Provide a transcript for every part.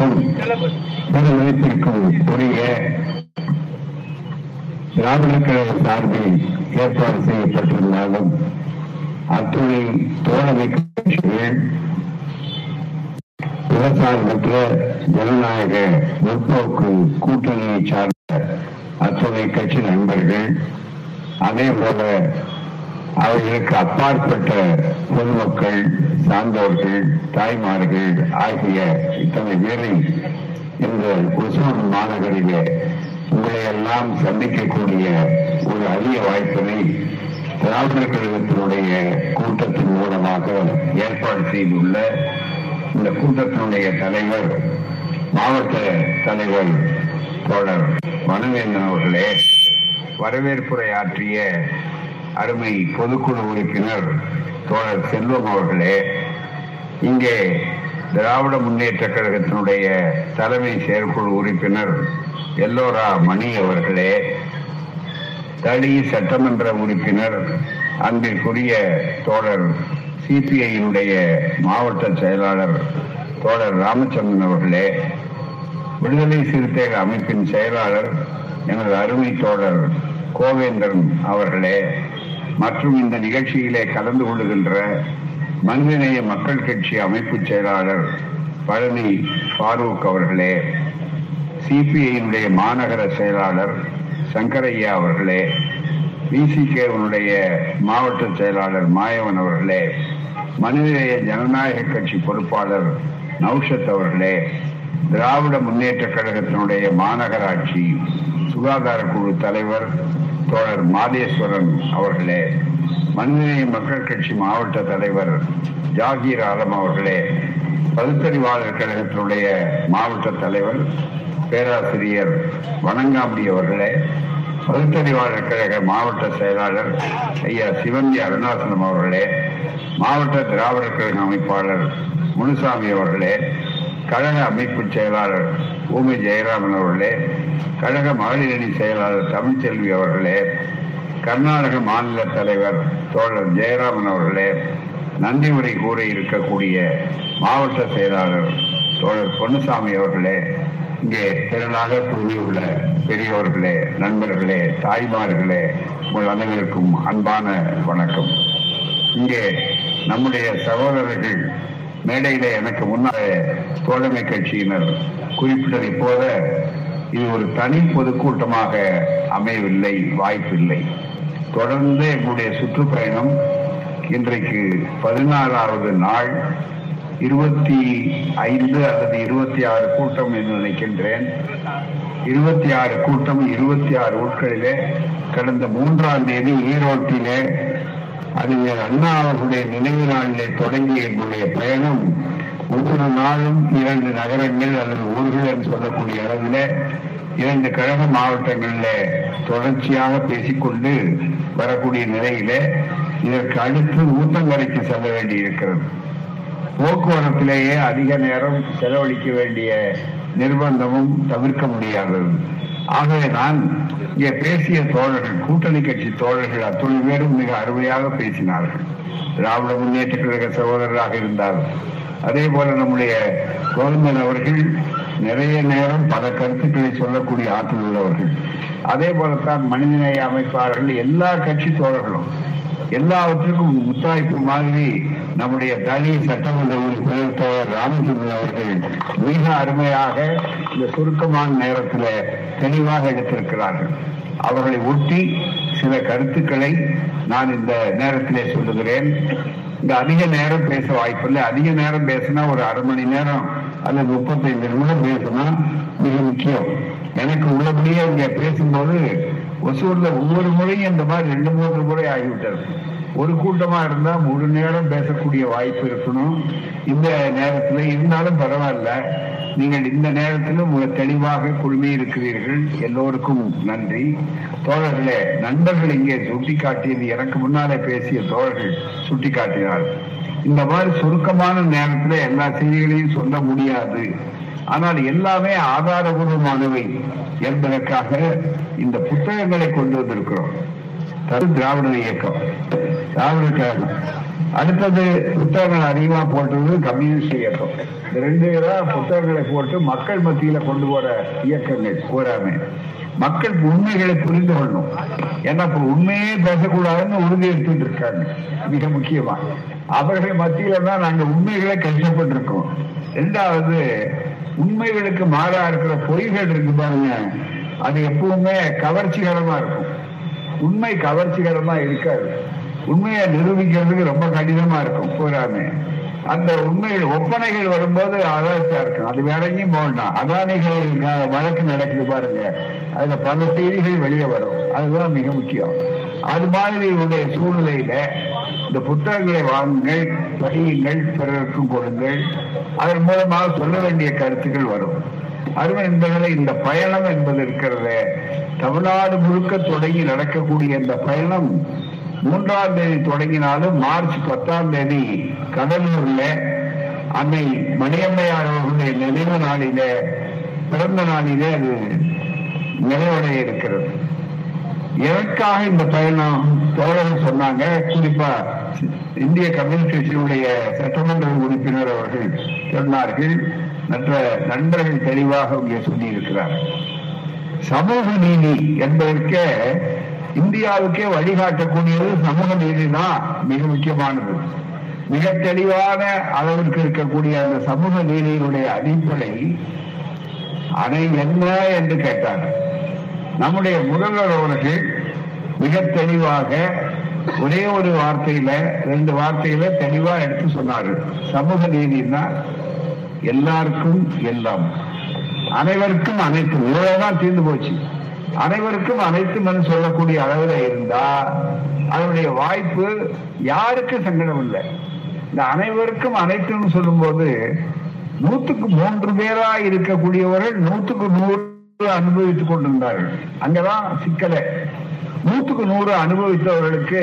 மதிப்பிற்கும் பெருமதிப்பிற்கும் உரிய திராவிடர் கழக சார்பில் ஏற்பாடு செய்யப்பட்டிருந்தாலும் அத்துணை தோழமை கட்சிகள் விவசாயமற்ற ஜனநாயக முற்போக்கு கூட்டணியை சார்ந்த அத்துணை கட்சி நண்பர்கள் அதே போல அவர்களுக்கு அப்பாற்பட்ட பொதுமக்கள் சார்ந்தவர்கள் தாய்மார்கள் ஆகிய இத்தனை பேரை இந்த ஒசூர் மாநகரிலே உங்களை எல்லாம் சந்திக்கக்கூடிய ஒரு அரிய வாய்ப்பினை திராவிடர் கழகத்தினுடைய கூட்டத்தின் மூலமாக ஏற்பாடு செய்துள்ள இந்த கூட்டத்தினுடைய தலைவர் மாவட்ட தலைவர் தோழர் வனவேந்தன் அவர்களே வரவேற்புரை ஆற்றிய அருமை பொதுக்குழு உறுப்பினர் தோழர் செல்வம் அவர்களே இங்கே திராவிட முன்னேற்ற கழகத்தினுடைய தலைமை செயற்குழு உறுப்பினர் எல்லோரா மணி அவர்களே தளி சட்டமன்ற உறுப்பினர் அன்பிற்குரிய தோழர் சிபிஐயினுடைய மாவட்ட செயலாளர் தோழர் ராமச்சந்திரன் அவர்களே விடுதலை சிறுத்தைகள் அமைப்பின் செயலாளர் எனது அருமை தோழர் கோவேந்திரன் அவர்களே மற்றும் இந்த நிகழ்ச்சியிலே கலந்து கொள்ளுகின்ற மனிதநேய மக்கள் கட்சி அமைப்பு செயலாளர் பழனி ஃபாரூக் அவர்களே சிபிஐனுடைய மாநகர செயலாளர் சங்கரையா அவர்களே விசிகேவனுடைய மாவட்ட செயலாளர் மாயவன் அவர்களே மனிதநேய ஜனநாயக கட்சி பொறுப்பாளர் நௌஷத் அவர்களே திராவிட முன்னேற்ற கழகத்தினுடைய மாநகராட்சி சுகாதார குழு தலைவர் தோழர் மாதேஸ்வரன் அவர்களே மனிதநேய மக்கள் கட்சி மாவட்ட தலைவர் ஜாகீர் ஆலம் அவர்களே பகுத்தறிவாளர் கழகத்தினுடைய மாவட்ட தலைவர் பேராசிரியர் வணங்காம்பி அவர்களே பகுத்தறிவாளர் கழக மாவட்ட செயலாளர் ஐயா சிவந்தி அருணாசனம் அவர்களே மாவட்ட திராவிடர் கழக அமைப்பாளர் முனுசாமி அவர்களே கழக அமைப்பு செயலாளர் பூமி ஜெயராமன் அவர்களே கழக மகளிரணி செயலாளர் தமிழ்ச்செல்வி அவர்களே கர்நாடக மாநில தலைவர் தோழர் ஜெயராமன் அவர்களே நன்றி உரை கூற இருக்கக்கூடிய மாவட்ட செயலாளர் தோழர் பொன்னுசாமி அவர்களே இங்கே திரளாக கூறியுள்ள பெரியோர்களே நண்பர்களே தாய்மார்களே உங்கள் அனைவருக்கும் அன்பான வணக்கம். இங்கே நம்முடைய சகோதரர்கள் மேடையில எனக்கு முன்னாலே தோழமை கட்சியினர் குறிப்பிட்டதை போல இது ஒரு தனி பொதுக்கூட்டமாக அமையவில்லை வாய்ப்பில்லை. தொடர்ந்து எங்களுடைய சுற்றுப்பயணம் இன்றைக்கு பதினாறாவது நாள். இருபத்தி ஐந்து அல்லது இருபத்தி ஆறு கூட்டம் என்று நினைக்கின்றேன். இருபத்தி ஆறு கூட்டம் இருபத்தி ஆறு உட்களிலே கடந்த மூன்றாம் தேதி ஈரோட்டிலே அறிஞர் அண்ணா அவர்களுடைய நினைவு நாளிலே தொடங்கிய எங்களுடைய பயணம் ஒவ்வொரு நாளும் இரண்டு நகரங்கள் அல்லது ஊர்கள் என்று சொல்லக்கூடிய அளவில் இரண்டு கழக மாவட்டங்களில் தொடர்ச்சியாக பேசிக்கொண்டு வரக்கூடிய நிலையில இதற்கு அடுத்து ஊத்தங்கரைக்கு செல்ல வேண்டி இருக்கிறது போக்குவரத்திலேயே அதிக நேரம் செலவழிக்க வேண்டிய நிர்பந்தமும் தவிர்க்க முடியாதது. ஆகவே நான் இங்கே பேசிய தோழர்கள் கூட்டணி கட்சி தோழர்கள் அத்துணை பேரும் மிக அருமையாக பேசினார்கள். திராவிட முன்னேற்ற கழக சகோதரராக இருந்தார். அதே போல நம்முடைய கோவிந்தன் அவர்கள் நிறைய நேரம் பல கருத்துக்களை சொல்லக்கூடிய ஆற்றல் உள்ளவர்கள். அதே போலத்தான் மனிதநேய அமைப்பாளர்கள் எல்லா கட்சி தோழர்களும் எல்லாவற்றுக்கும் முத்தாய்ப்பு மாதிரி நம்முடைய தனி சட்டமன்ற உறுப்பினர் தோழர் ராமச்சந்திரன் அவர்கள் மிக அருமையாக இந்த சுருக்கமான நேரத்தில் தெளிவாக எடுத்திருக்கிறார்கள். அவர்களை ஒட்டி சில கருத்துக்களை நான் இந்த நேரத்திலே சொல்லுகிறேன். இந்த அதிக நேரம் பேச வாய்ப்பில்லை. அதிக நேரம் பேசினா ஒரு அரை மணி நேரம் அல்லது முப்பத்தைந்து நிமிடம் பேசினா மிக முக்கியம். எனக்கு உள்ளபடியே இங்க பேசும்போது ஒசூர்ல ஒவ்வொரு முறையும் இந்த மாதிரி ரெண்டு மூன்று முறை ஆகிவிட்டது. ஒரு கூட்டமா இருந்தா முழு நேரம் பேசக்கூடிய வாய்ப்பு இருக்கணும். இந்த நேரத்துல இருந்தாலும் பரவாயில்ல. நீங்கள் இந்த நேரத்திலும் மிக தெளிவாக குழுமி இருக்கிறீர்கள். எல்லோருக்கும் நன்றி. தோழர்களே நண்பர்கள் இங்கே சுட்டிக்காட்டியது. எனக்கு முன்னாலே பேசிய தோழர்கள் சுட்டிக்காட்டினார் இந்த மாதிரி சுருக்கமான நேரத்துல எல்லா செய்திகளையும் சொல்ல முடியாது. ஆனால் எல்லாமே ஆதாரபூர்வமானவை என்பதற்காக இந்த புத்தகங்களை கொண்டு வந்திருக்கிறோம். தரு திராவிட இயக்கம். திராவிட கழகம் அடுத்தது புத்தகங்கள் அதிகமா போட்டது கம்யூனிஸ்ட் இயக்கம். இந்த ரெண்டு புத்தகங்களை போட்டு மக்கள் மத்தியில கொண்டு போற இயக்கங்கள் போறாமே மக்கள் உண்மைகளை புரிந்து கொள்ளணும். ஏன்னா இப்ப உண்மையே பேசக்கூடாதுன்னு உறுதி எடுத்துட்டு இருக்காங்க. மிக முக்கியமா. அவர்கள் மத்தியில தான் நாங்க உண்மைகளை கஷ்டப்பட்டிருக்கோம். ரெண்டாவது உண்மைகளுக்கு மாறா இருக்கிற பொய்கள் இருக்கு பாருங்க. அது எப்பவுமே கவர்ச்சிகரமா இருக்கும். உண்மை கவர்ச்சிகரமா இருக்காது. உண்மையை நிரூபிக்கிறதுக்கு ரொம்ப கடினமா இருக்கும் பூராமே அந்த உண்மைகள் ஒப்பனைகள் வரும்போது அழகா இருக்கும். அது வேற எங்கேயும் போகலாம் அதானிகள் வழக்கு நடக்குது பாருங்க. அதுல பல செய்திகள் வெளியே வரும். அதுதான் மிக முக்கியம். அது மாதிரி உடைய சூழ்நிலையில இந்த புத்தகங்களை வாங்குங்கள் படியுங்கள் பிறருக்கும் கொடுங்கள். அதன் மூலமாக சொல்ல வேண்டிய கருத்துக்கள் வரும். அருமை என்பதில் இந்த பயணம் என்பது இருக்கிறது. தமிழ்நாடு முழுக்க தொடங்கி நடக்கக்கூடிய இந்த பயணம் மூன்றாம் தேதி தொடங்கினாலும் மார்ச் பத்தாம் தேதி கடலூர்ல அன்னை மணியம்மையார் அவர்களுடைய நினைவு நாளிலே பிறந்த நாளிலே அது நிறைவடைய இருக்கிறது. எதற்காக இந்த பயணம் தோழர்கள் சொன்னாங்க? குறிப்பா இந்திய கம்யூனிஸ்ட் கட்சியினுடைய சட்டமன்ற உறுப்பினர் அவர்கள் சொன்னார்கள். மற்ற நண்பர்கள் தெளிவாக இங்கே சொல்லியிருக்கிறார். சமூக நீதி என்பதற்கே இந்தியாவுக்கே வழிகாட்டக்கூடியது சமூக நீதி தான் மிக முக்கியமானது. மிக தெளிவான அளவிற்கு இருக்கக்கூடிய அந்த சமூக நீதியினுடைய அடிப்படை அதை என்ன என்று கேட்டார்கள். நம்முடைய முதல்வர் அவர்கள் மிக தெளிவாக ஒரே ஒரு வார்த்தையில ரெண்டு வார்த்தையில தெளிவா எடுத்து சொன்னாரு. சமூக நீதினா எல்லாருக்கும் எல்லாம். அனைவருக்கும் அனைத்தும். இவ்வளவுதான் தீர்ந்து போச்சு. அனைவருக்கும் அனைத்தும் என்று சொல்லக்கூடிய அளவில் இருந்தா அதனுடைய வாய்ப்பு யாருக்கு சங்கடம் இல்லை. இந்த அனைவருக்கும் அனைத்தும் சொல்லும்போது நூத்துக்கு மூன்று பேரா இருக்கக்கூடியவர்கள் நூத்துக்கு நூறு அனுபவித்துக் கொண்டிருந்தார்கள். அங்கதான் சிக்கலை. நூத்துக்கு நூறு அனுபவித்தவர்களுக்கு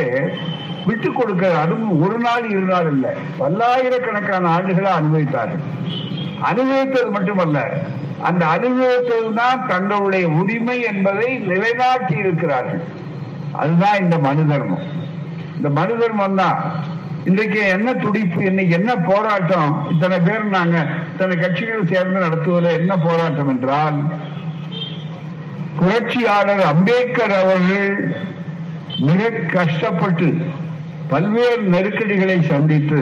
விட்டு கொடுக்க அதுவும் ஒரு நாள் இரு நாள் இல்லை. பல்லாயிரக்கணக்கான ஆண்டுகளை அனுபவித்தார்கள். அனுபவித்தது மட்டுமல்ல அந்த அனுபவித்ததுதான் தங்களுடைய உரிமை என்பதை நிலைநாட்டி இருக்கிறார்கள். அதுதான் இந்த மனு தர்மம். இந்த மனு தர்மம் தான் இன்றைக்கு என்ன துடிப்பு இன்னைக்கு என்ன போராட்டம் இத்தனை பேர் நாங்க இத்தனை கட்சிகள் சேர்ந்து நடத்துவதில் என்ன போராட்டம் என்றால் புரட்சியாளர் அம்பேத்கர் அவர்கள் மிக கஷ்டப்பட்டு பல்வேறு நெருக்கடிகளை சந்தித்து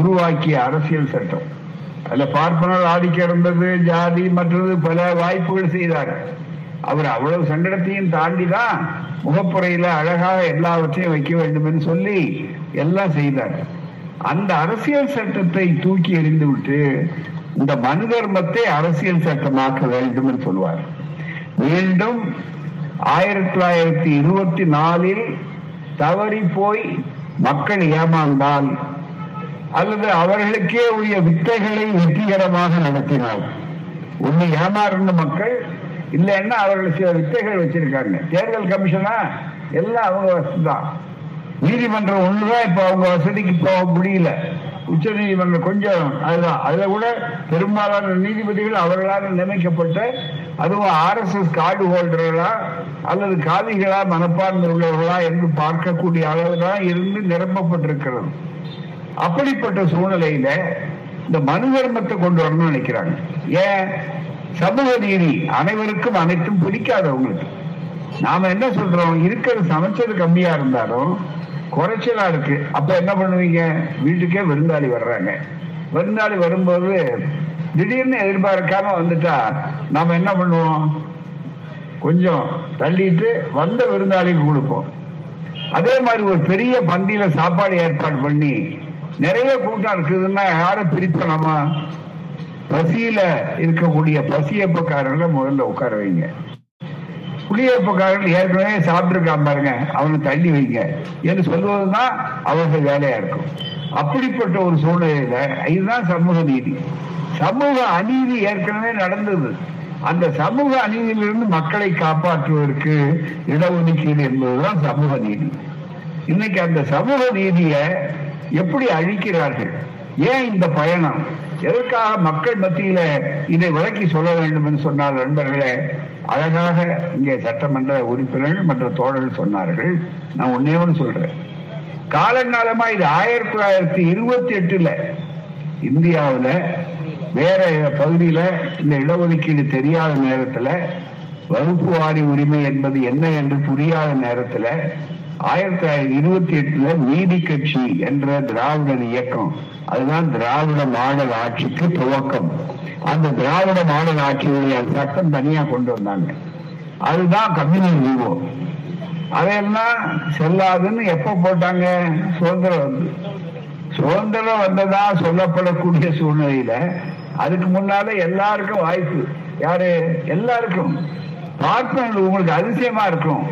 உருவாக்கிய அரசியல் சட்டம். அதுல பார்ப்பனர் ஆதிக்க இருந்தது ஜாதி மற்றது பல வாய்ப்புகள் செய்தார். அவர் அவ்வளவு சங்கடத்தையும் தாண்டி தான் முகப்புறையில அழகாக எல்லாவற்றையும் வைக்க வேண்டும் என்று சொல்லி எல்லாம் செய்தார். அந்த அரசியல் சட்டத்தை தூக்கி எறிந்து விட்டு இந்த மனு தர்மத்தை அரசியல் சட்டமாக்க வேண்டும் என்று சொல்வார். மீண்டும் ஆயிரத்தி தொள்ளாயிரத்தி இருபத்தி நாலில் தவறி போய் மக்கள் ஏமாந்தால் அல்லது அவர்களுக்கே உரிய வித்தைகளை வெற்றிகரமாக நடத்தினார் ஒண்ணு ஏமாறுന്ന மக்கள் இல்லைன்னா அவர்கள் சில வித்தைகள் வச்சிருக்காங்க. தேர்தல் கமிஷனா? எல்லாம் அவங்க வசதி தான் நீதிமன்றம் ஒண்ணுதான் இப்ப அவங்க வசதிக்கு போக முடியல. உச்ச நீதிமன்றம் கொஞ்சம் அதுதான். அதுல கூட பெரும்பாலான நீதிபதிகள் அவர்களால் நியமிக்கப்பட்ட அதுவும் ஆர் எஸ் எஸ் கார்டு ஹோல்டர்களா அல்லது காதிகளா மனப்பான்மை உள்ளவர்களா என்று பார்க்கக்கூடிய அளவுதான் இருந்து நிரப்பப்பட்டிருக்கிறது. அப்படிப்பட்ட சூழ்நிலையில இந்த மனு தர்மத்தை கொண்டு வரணும்னு நினைக்கிறாங்க. ஏன்? சமூக நீதி அனைவருக்கும் அனைத்தும் பிடிக்காதவங்களுக்கு. நாம என்ன சொல்றோம்? இருக்கிறது சமைச்சது கம்மியா இருந்தாலும் குறைச்சலா இருக்கு. அப்ப என்ன பண்ணுவீங்க? வீட்டுக்கே விருந்தாளி வர்றாங்க. விருந்தாளி வரும்போது திடீர்னு எதிர்பார்க்காம வந்துட்டா நாம என்ன பண்ணுவோம்? கொஞ்சம் தள்ளிட்டு வந்த விருந்தாளிக்கு கொடுப்போம். அதே மாதிரி ஒரு பெரிய பந்தியில சாப்பாடு ஏற்பாடு பண்ணி நிறைய கூட்டம் இருக்குதுன்னா யாரை பிரிப்போம் பசியில இருக்கக்கூடிய பசியப்பக்காரர்களை முதல்ல உட்கார வைங்க. குடியேற்பக்காரர்கள் ஏற்கனவே சாப்பிட்டுருக்கான் பாருங்க அவனை தள்ளி வைங்க. என்று சொல்வதுதான் அவர்கள் வேலையா இருக்கும். அப்படிப்பட்ட ஒரு சூழ்நிலையில இதுதான் சமூக நீதி. சமூக அநீதி ஏற்கனவே நடந்தது. அந்த சமூக அநீதியிலிருந்து மக்களை காப்பாற்றுவதற்கு இடஒதுக்கீடு என்பதுதான் சமூக நீதி. இன்னைக்கு அந்த சமூக நீதியை எப்படி அழிக்கிறார்கள்? ஏன் இந்த பயணம்? எதற்காக மக்கள் மத்தியில இதை விளக்கி சொல்ல வேண்டும் என்று சொன்னார் நண்பர்களே அழகாக இங்கே சட்டமன்ற உறுப்பினர்கள் மற்ற தோழர்கள் சொன்னார்கள். நான் ஒன்னே ஒன்று சொல்றேன். காலங்காலமா இது ஆயிரத்தி தொள்ளாயிரத்தி இருபத்தி எட்டுல இந்தியாவுல வேற பகுதியில இந்த இடஒதுக்கீடு தெரியாத நேரத்துல வகுப்பு வாரி உரிமை என்பது என்ன என்று புரியாத நேரத்துல ஆயிரத்தி தொள்ளாயிரத்தி இருபத்தி எட்டுல நீதி கட்சி என்ற திராவிடன் இயக்கம். அதுதான் திராவிட மாடல் ஆட்சிக்கு துவக்கம். அந்த திராவிட மாடல் ஆட்சியுடைய சட்டம் தனியா கொண்டு வந்தாங்க. அதுதான் கம்யூனல் ஜீவோ அதையெல்லாம் செல்லாதுன்னு எப்ப போட்டாங்க? சுதந்திரம் வந்து. சுதந்திரம் வந்ததா சொல்லப்படக்கூடிய சூழ்நிலையில அதுக்கு முன்னால எல்லாருக்கும் வாய்ப்பு. யாரு? எல்லாருக்கும். பார்ப்பனர்கள் உங்களுக்கு அதிசயமா இருக்கும்.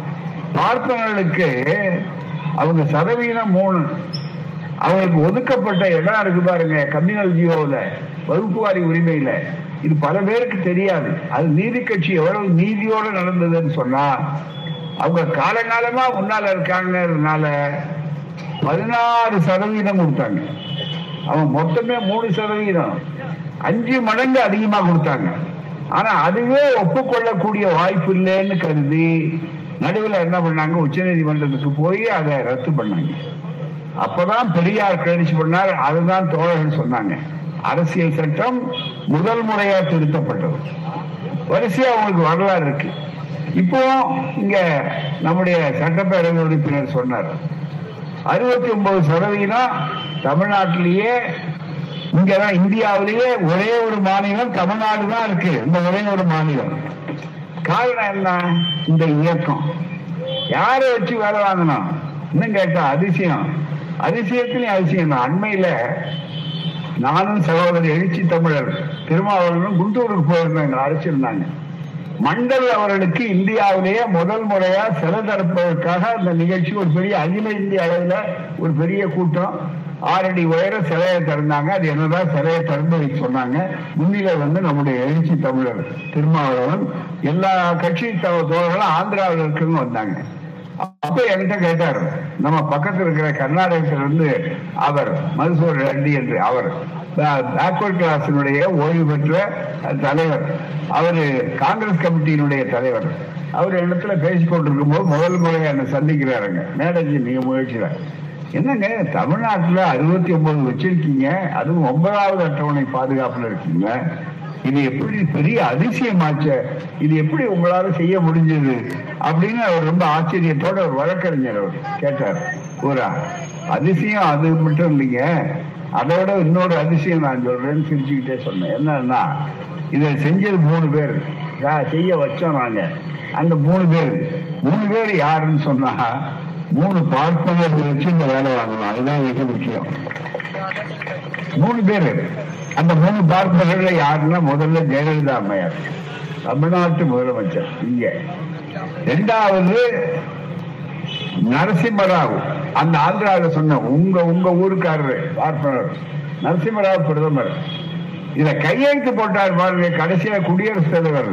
பார்ப்பனர்களுக்கு அவங்க சதவீதம் மூணு. அவங்களுக்கு ஒதுக்கப்பட்ட இடம் இருக்கு பாருங்க கம்யூனல் ஜியோவில் வகுப்பு வாரி உரிமையில. இது பல பேருக்கு தெரியாது. அது நீதி கட்சி எவ்வளவு நீதியோடு நடந்ததுன்னு சொன்னா அவங்க காலங்காலமா முன்னால இருக்காங்கிறதுனால பதினாறு சதவீதம் கொடுத்தாங்க. அவன் மொத்தமே மூணு சதவீதம். அஞ்சு மடங்கு அதிகமா கொடுத்தாங்க. ஆனா அதுவே ஒப்புக்கொள்ளக்கூடிய வாய்ப்பு இல்லைன்னு கருதி நடுவில் என்ன பண்ணாங்க? உச்ச நீதிமன்றத்துக்கு போய் அதை ரத்து பண்ணாங்க. அப்பதான் பெரியார் கழிச்சு பண்ணார். அதுதான் தோழர்கள் சொன்னாங்க. அரசியல் சட்டம் முதல் முறையா திருத்தப்பட்டது. வரிசையா அவங்களுக்கு வரலாறு இருக்கு. இப்போ இங்க நம்முடைய சட்டப்பேரவை உறுப்பினர் சொன்னார். அறுபத்தி ஒன்பது சதவீதம் தமிழ்நாட்டிலேயே இங்கதான் இந்தியாவிலேயே ஒரே ஒரு மாநிலம் தமிழ்நாடு தான் இருக்கு. இந்த ஒரே ஒரு மாநிலம். காரணம் என்ன? இந்த இயக்கம். யாரை வச்சு வேலை வாங்கணும் இன்னும் கேட்டா அதிசயம். அதிசயத்திலையும் அதிசயம் தான். அண்மையில நானும் சகோதரர் எழுச்சி தமிழர் திருமாவளவனும் குண்டூருக்கு போயிருந்தாங்க அழைச்சிருந்தாங்க. மண்டல் அவர்களுக்கு இந்தியாவிலேயே முதல் முறையா சிலை தரப்பதற்காக அந்த நிகழ்ச்சி ஒரு பெரிய அகில இந்திய அளவில் ஒரு பெரிய கூட்டம். ஆறடி உயர சிலையை திறந்தாங்க. அது என்னதான் சிலையை திறந்து வைக்க சொன்னாங்க. முன்னிலை வந்து நம்முடைய எழுச்சி தமிழர் திருமாவளவன். எல்லா கட்சி தோழர்களும் ஆந்திராவில் இருக்குன்னு வந்தாங்க. அப்ப என்கிட்ட கேட்டாரு நம்ம பக்கத்துல இருக்கிற கர்நாடகத்திலிருந்து அவர் மதுசூர் ரெட்டி என்று அவர் பேக்வர்ட் கிளாஸினுடைய ஓய்வு பெற்ற தலைவர். அவரு காங்கிரஸ் கமிட்டியினுடைய தலைவர். அவர் இடத்துல பேசிக்கொண்டிருக்கும் போது முதல் முறையை என்னை சந்திக்கிறாருங்க. மேடஜி நீங்க முயற்சியில. என்னங்க தமிழ்நாட்டுல அறுபத்தி ஒன்பது வச்சிருக்கீங்க அதுவும் ஒன்பதாவது அட்டவணை பாதுகாப்புல இருக்கீங்க. இது எப்படி பெரிய அதிசயமாச்ச. இது எப்படி உங்களால செய்ய முடிஞ்சது? அப்படின்னு அவர் ரொம்ப ஆச்சரியத்தோட ஒரு வழக்கறிஞர் அவர் கேட்டார். ஊரா அதிசயம் அது மட்டும் இல்லைங்க. அதோட இன்னொரு அதிசயம் நான் சொல்றேன்னு சிரிச்சுக்கிட்டே சொன்னேன். என்னன்னா இதை செஞ்சது மூணு பேர். செய்ய வச்சோம் நாங்க. அந்த மூணு பேர். மூணு பேர் யாருன்னு சொன்னா மூணு பார்ப்பனர்கள் வச்சு இந்த வேலை வாங்கணும். அதுதான் மிக முக்கியம். மூணு பேர். அந்த மூணு பார்ப்பனர்கள் யாருன்னா முதல்ல ஜெயலலிதா அம்மையார். தமிழ்நாட்டு முதலமைச்சர் இங்க. ரெண்டாவது நரசிம்மராவ். அந்த ஆந்திராவில் சொன்ன உங்க உங்க ஊருக்காரரு பார்ப்பனர். நரசிம்மராவ் பிரதமர். இத கையெழுத்து போட்டார் பாருங்க கடைசியில குடியரசுத் தலைவர்.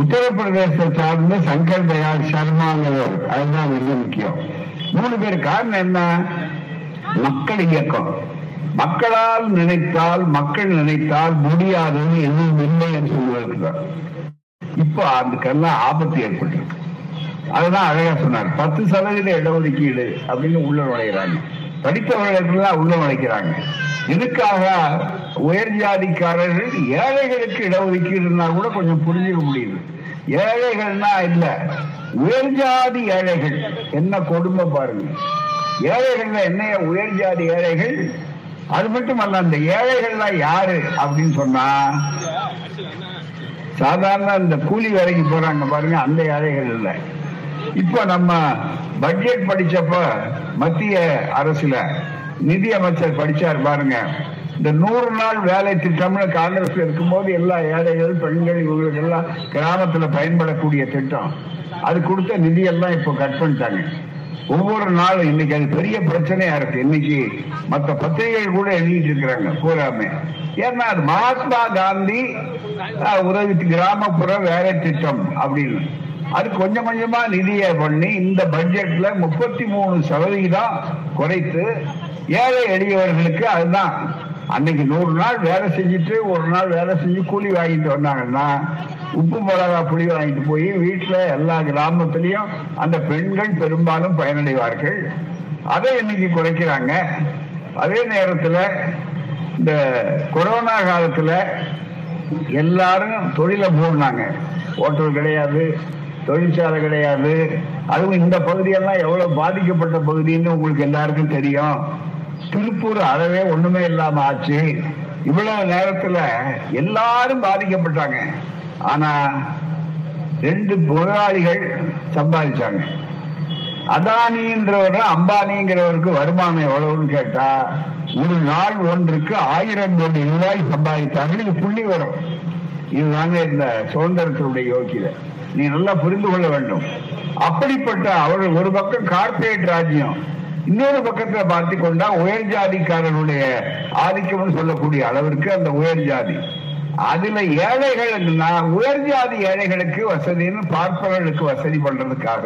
உத்தரப்பிரதேசத்தை சார்ந்த சங்கர் தயாள் சர்மாங்கிறவர் அதுதான் மிக முக்கியம். மூணு பேர் காரணம் என்ன? மக்கள் இயக்கம். மக்களால் நினைத்தால் மக்கள் நினைத்தால் முடியாதுன்னு எதுவும் இல்லை என்று சொல்வதற்கு இப்போ அதுக்கெல்லாம் ஆபத்து ஏற்பட்டு அதுதான் அழகா சொன்னார். பத்து சதவீத இடஒதுக்கீடு அப்படின்னு உள்ள நுழைகிறாங்க எல்லாம் உள்ள நுழைக்கிறாங்க. இதுக்காக உயர் ஜாதிக்காரர்கள் ஏழைகளுக்கு இடஒதுக்கீடுனா கூட கொஞ்சம் புரிஞ்சுக்க முடியுது. ஏழைகள்னா இல்ல உயர் ஜாதி ஏழைகள். என்ன கொடுமை பாருங்க. ஏழைகள்ல என்ன? உயர் ஜாதி ஏழைகள். அது மட்டும் அல்ல அந்த ஏழைகள்லாம் யாரு அப்படின்னு சொன்னா சாதாரண இந்த கூலி வேலைக்கு போறாங்க பாருங்க அந்த ஏழைகள் இல்லை. இப்போ நம்ம பட்ஜெட் படிச்சப்ப மத்திய அரசுல நிதி அமைச்சர் படிச்சார் பாருங்க. இந்த நூறு நாள் வேலை திட்டம்னு காங்கிரஸ் இருக்கும்போது எல்லா ஏழைகள் பெண்கள் இவங்களுக்கு எல்லாம் கிராமத்துல பயன்படக்கூடிய திட்டம். அது கொடுத்த நிதியெல்லாம் இப்போ கட் பண்ணிட்டாங்க. ஒவ்வொரு நாளும் இன்னைக்கு அது பெரிய பிரச்சனையா இருக்கு. இன்னைக்கு மற்ற பத்திரிகைகள் கூட எழுதிட்டு இருக்கிறாங்க பூராமே ஏன்னா அது மகாத்மா காந்தி உதவி கிராமப்புற வேலை திட்டம் அப்படின்னு. அது கொஞ்சம் கொஞ்சமா நிதியை பண்ணி இந்த பட்ஜெட்ல முப்பத்தி மூணு சதவீதம் குறைத்து ஏழை எளியவர்களுக்கு அதுதான் அன்னைக்கு நூறு நாள் வேலை செஞ்சுட்டு ஒரு நாள் வேலை செஞ்சு கூலி வாங்கிட்டு வந்தாங்கன்னா உப்பு மிளகா புளி வாங்கிட்டு போய் வீட்டுல எல்லா கிராமத்திலையும் அந்த பெண்கள் பெரும்பாலும் பயனடைவார்கள். அதை இன்னைக்கு குறைக்கிறாங்க. அதே நேரத்தில் இந்த கொரோனா காலத்துல எல்லாரும் தொழிலை போடுனாங்க ஹோட்டல் கிடையாது தொழிற்சாலை கிடையாது. அதுவும் இந்த பகுதியெல்லாம் எவ்வளவு பாதிக்கப்பட்ட பகுதின்னு உங்களுக்கு எல்லாருக்கும் தெரியும். திருப்பூர் அறவே ஒண்ணுமே இல்லாம ஆச்சு. இவ்வளவு நேரத்துல எல்லாரும் பாதிக்கப்பட்டாங்க. ஆனா ரெண்டு முதலாளிகள் சம்பாதிச்சாங்க. அதானின்றவர் அம்பானிங்கிறவருக்கு வருமானம் எவ்வளவுன்னு கேட்டா ஒரு நாள் ஒன்றுக்கு ஆயிரம் கோடி ரூபாய் சம்பாதித்தாங்க இது புள்ளி வரும். இதுதாங்க இந்த சுதந்திரத்தினுடைய யோக்கியத நீ நல்லா புரிந்து கொள்ள வேண்டும். அப்படிப்பட்ட அவர்கள் ஒரு பக்கம் கார்ப்பரேட் ராஜ்யம் இன்னொரு பக்கத்துல பார்த்து கொண்டா உயர் ஜாதிக்காரனுடைய ஆதிக்கம்னு சொல்லக்கூடிய அளவிற்கு அந்த உயர் ஜாதி. அதுல ஏழைகள் உயர் ஜாதி ஏழைகளுக்கு வசதின்னு பார்ப்பவர்களுக்கு வசதி பண்றதுக்காக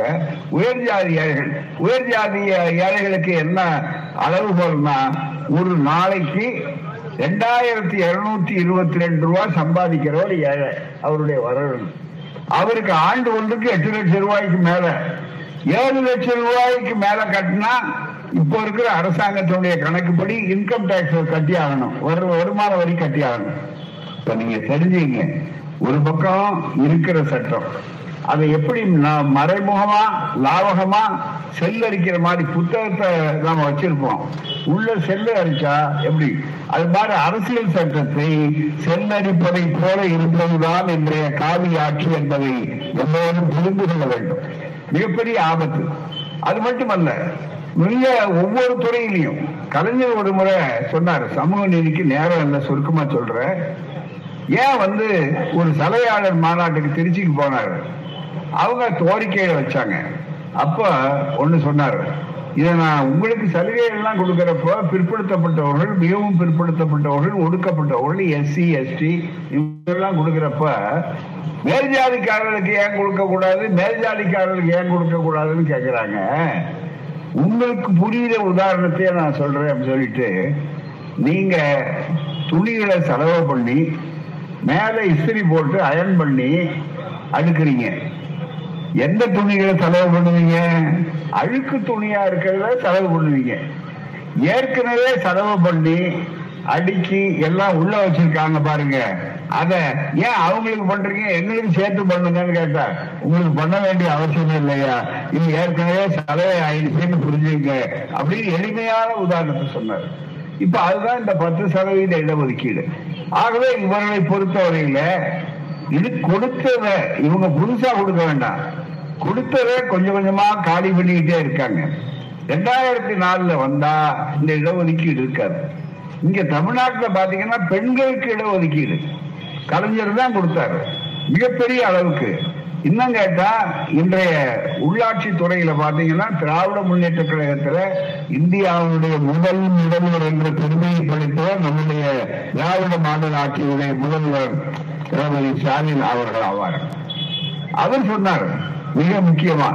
உயர் ஜாதி ஏழைகள் உயர் ஜாதி ஏழைகளுக்கு என்ன அளவுகோல்னா ஒரு நாளைக்கு ரெண்டாயிரத்தி இருநூத்தி இருபத்தி ரெண்டு ரூபாய் சம்பாதிக்கிறவர் ஏழை அவருடைய வரவு அவருக்கு ஆண்டு ஒன்றுக்கு எட்டு லட்சம் ரூபாய்க்கு மேல ஏழு லட்சம் ரூபாய்க்கு மேல கட்டினா இப்போ இருக்கிற அரசாங்கத்தினுடைய கணக்குப்படி இன்கம் டாக்ஸ் கட்டி ஆகணும் வருமான வரி கட்டி ஆகணும் இப்ப நீங்க தெரிஞ்சீங்க. ஒரு பக்கம் இருக்கிற சட்டம். அதை எப்படி மறைமுகமா லாவகமா செல் அரிக்கிற மாதிரி புத்தகத்தை நாம வச்சிருப்போம். உள்ள செல்லு அரிச்சா எப்படி? அது மாதிரி அரசியல் சட்டத்தை செல்லரிப்பதை போல இருப்பதுதான் இன்றைய காவி ஆட்சி என்பதை எல்லோரும் புரிந்து கொள்ள வேண்டும். மிகப்பெரிய ஆபத்து. அது மட்டுமல்ல மிக ஒவ்வொரு துறையிலையும் கலைஞர் ஒரு முறை சொன்னார் சமூக நீதிக்கு நேரம் இல்லை சுருக்கமா சொல்ற. ஏன் வந்து ஒரு சலையாளர் மாநாட்டுக்கு திருச்சிக்கு போனார்? அவங்க கோரிக்கையை வச்சாங்க. அப்ப ஒண்ணு சொன்னார் இதை நான் உங்களுக்கு சலுகைகள்லாம் கொடுக்கறப்ப பிற்படுத்தப்பட்டவர்கள் மிகவும் பிற்படுத்தப்பட்டவர்கள் ஒடுக்கப்பட்டவர்கள் எஸ்சி எஸ்டி இவங்கெல்லாம் கொடுக்கறப்ப மேல்ஜாதிக்காரர்களுக்கு ஏன் கொடுக்க கூடாது மேல்ஜாதிக்காரர்களுக்கு ஏன் கொடுக்க கூடாதுன்னு கேக்குறாங்க. உங்களுக்கு புரியுற உதாரணத்தையே நான் சொல்றேன் அப்படின்னு சொல்லிட்டு நீங்க துணிகளை செலவு பண்ணி மேல இஸ்திரி போட்டு அயன் பண்ணி அடுக்குறீங்க எந்த துணிகளை செலவு பண்ணுவீங்க? அழுக்கு துணியா இருக்கிறத செலவு பண்ணுவீங்க. ஏற்கனவே செலவு பண்ணி அடிச்சு எல்லாம் உள்ள வச்சிருக்காங்க பாருங்க. அத ஏன் அவங்களுக்கு பண்றீங்க? எங்களுக்கு சேர்த்து பண்ணுங்கன்னு கேட்டா உங்களுக்கு பண்ண வேண்டிய அவசியம் இல்லையா? இது ஏற்கனவே சலவை ஆயிடுச்சுன்னு புரிஞ்சுங்க அப்படின்னு எளிமையான உதாரணத்தை சொன்னார். இப்ப அதுதான் இந்த பத்து சதவீத இடஒதுக்கீடு. ஆகவே இவர்களை பொறுத்தவரையில இது கொடுத்தத இவங்க புதுசா கொடுக்க வேண்டாம். கொடுத்தத கொஞ்சம் கொஞ்சமா காலி பண்ணிக்கிட்டே இருக்காங்க. ரெண்டாயிரத்தி நாலுல வந்தா இந்த இடஒதுக்கீடு இருக்காது. இங்க தமிழ்நாட்டுல பாத்தீங்கன்னா பெண்களுக்கு இடஒதுக்கீடு கலைஞர் தான் கொடுத்தாரு. மிகப்பெரிய அளவுக்கு. இன்னும் கேட்டா இன்றைய உள்ளாட்சி துறையில பாத்தீங்கன்னா திராவிட முன்னேற்ற கழகத்துல இந்தியாவுடைய முதல் முதல்வர் என்ற பெருமையை படைத்தவர் நம்முடைய திராவிட மாடல் ஆட்சியுடைய முதல்வர் திரௌபதி ஸ்டாலின் அவர்கள் ஆவார். அவர் சொன்னார் மிக முக்கியமா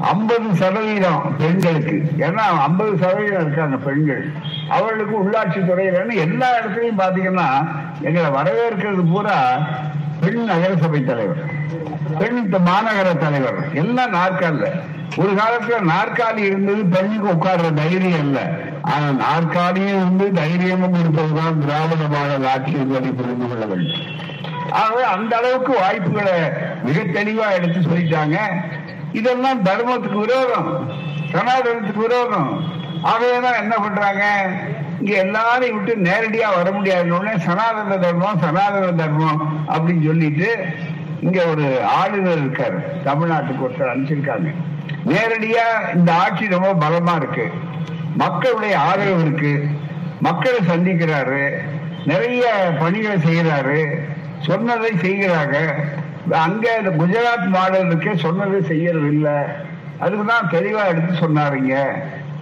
ஐம்பது சதவீதம் பெண்களுக்கு. ஏன்னா ஐம்பது சதவீதம் இருக்காங்க பெண்கள். அவர்களுக்கு உள்ளாட்சி துறையில எல்லா இடத்துலையும் பாத்தீங்கன்னா எங்களை வரவேற்கிறது பூரா பெண் நகரசபை தலைவர். பெண் மாநகர தலைவர். எல்லாம் நாற்காலில். ஒரு காலத்துல நாற்காலி இருந்தது பெண்ணுக்கு உட்கார்ற தைரியம் இல்ல. ஆனா நாற்காலியும் இருந்து தைரியமும் இருப்பதுதான் திராவிட மாடல் ஆட்சி என்பதை புரிந்து கொள்ள வேண்டும். ஆகவே அந்த அளவுக்கு வாய்ப்புகளை மிக தெளிவா எடுத்து சொல்லிட்டாங்க. இதெல்லாம் தர்மத்துக்கு விரோதம். சனாதனத்துக்கு விரோதம். ஆகவேதான் என்ன பண்றாங்க? இங்க எல்லாரையும் விட்டு நேரடியா வர முடியாதுன்னு சனாதன தர்மம் சனாதன தர்மம் அப்படின்னு சொல்லிட்டு இங்க ஒரு ஆளுநர் இருக்காரு. தமிழ்நாட்டுக்கு ஒருத்தர் அனுப்பிச்சிருக்காங்க. நேரடியா இந்த ஆட்சி ரொம்ப பலமா இருக்கு. மக்களுடைய ஆதரவு இருக்கு. மக்களை சந்திக்கிறாரு. நிறைய பணிகளை செய்யறாரு சொன்னதை செய்கிறாங்க. அங்க இந்த குஜராத் மாடலுக்கே சொன்னதே செய்யறது செய்யறது இல்ல அதுக்குதான் தெளிவா எடுத்து சொன்னாருங்க.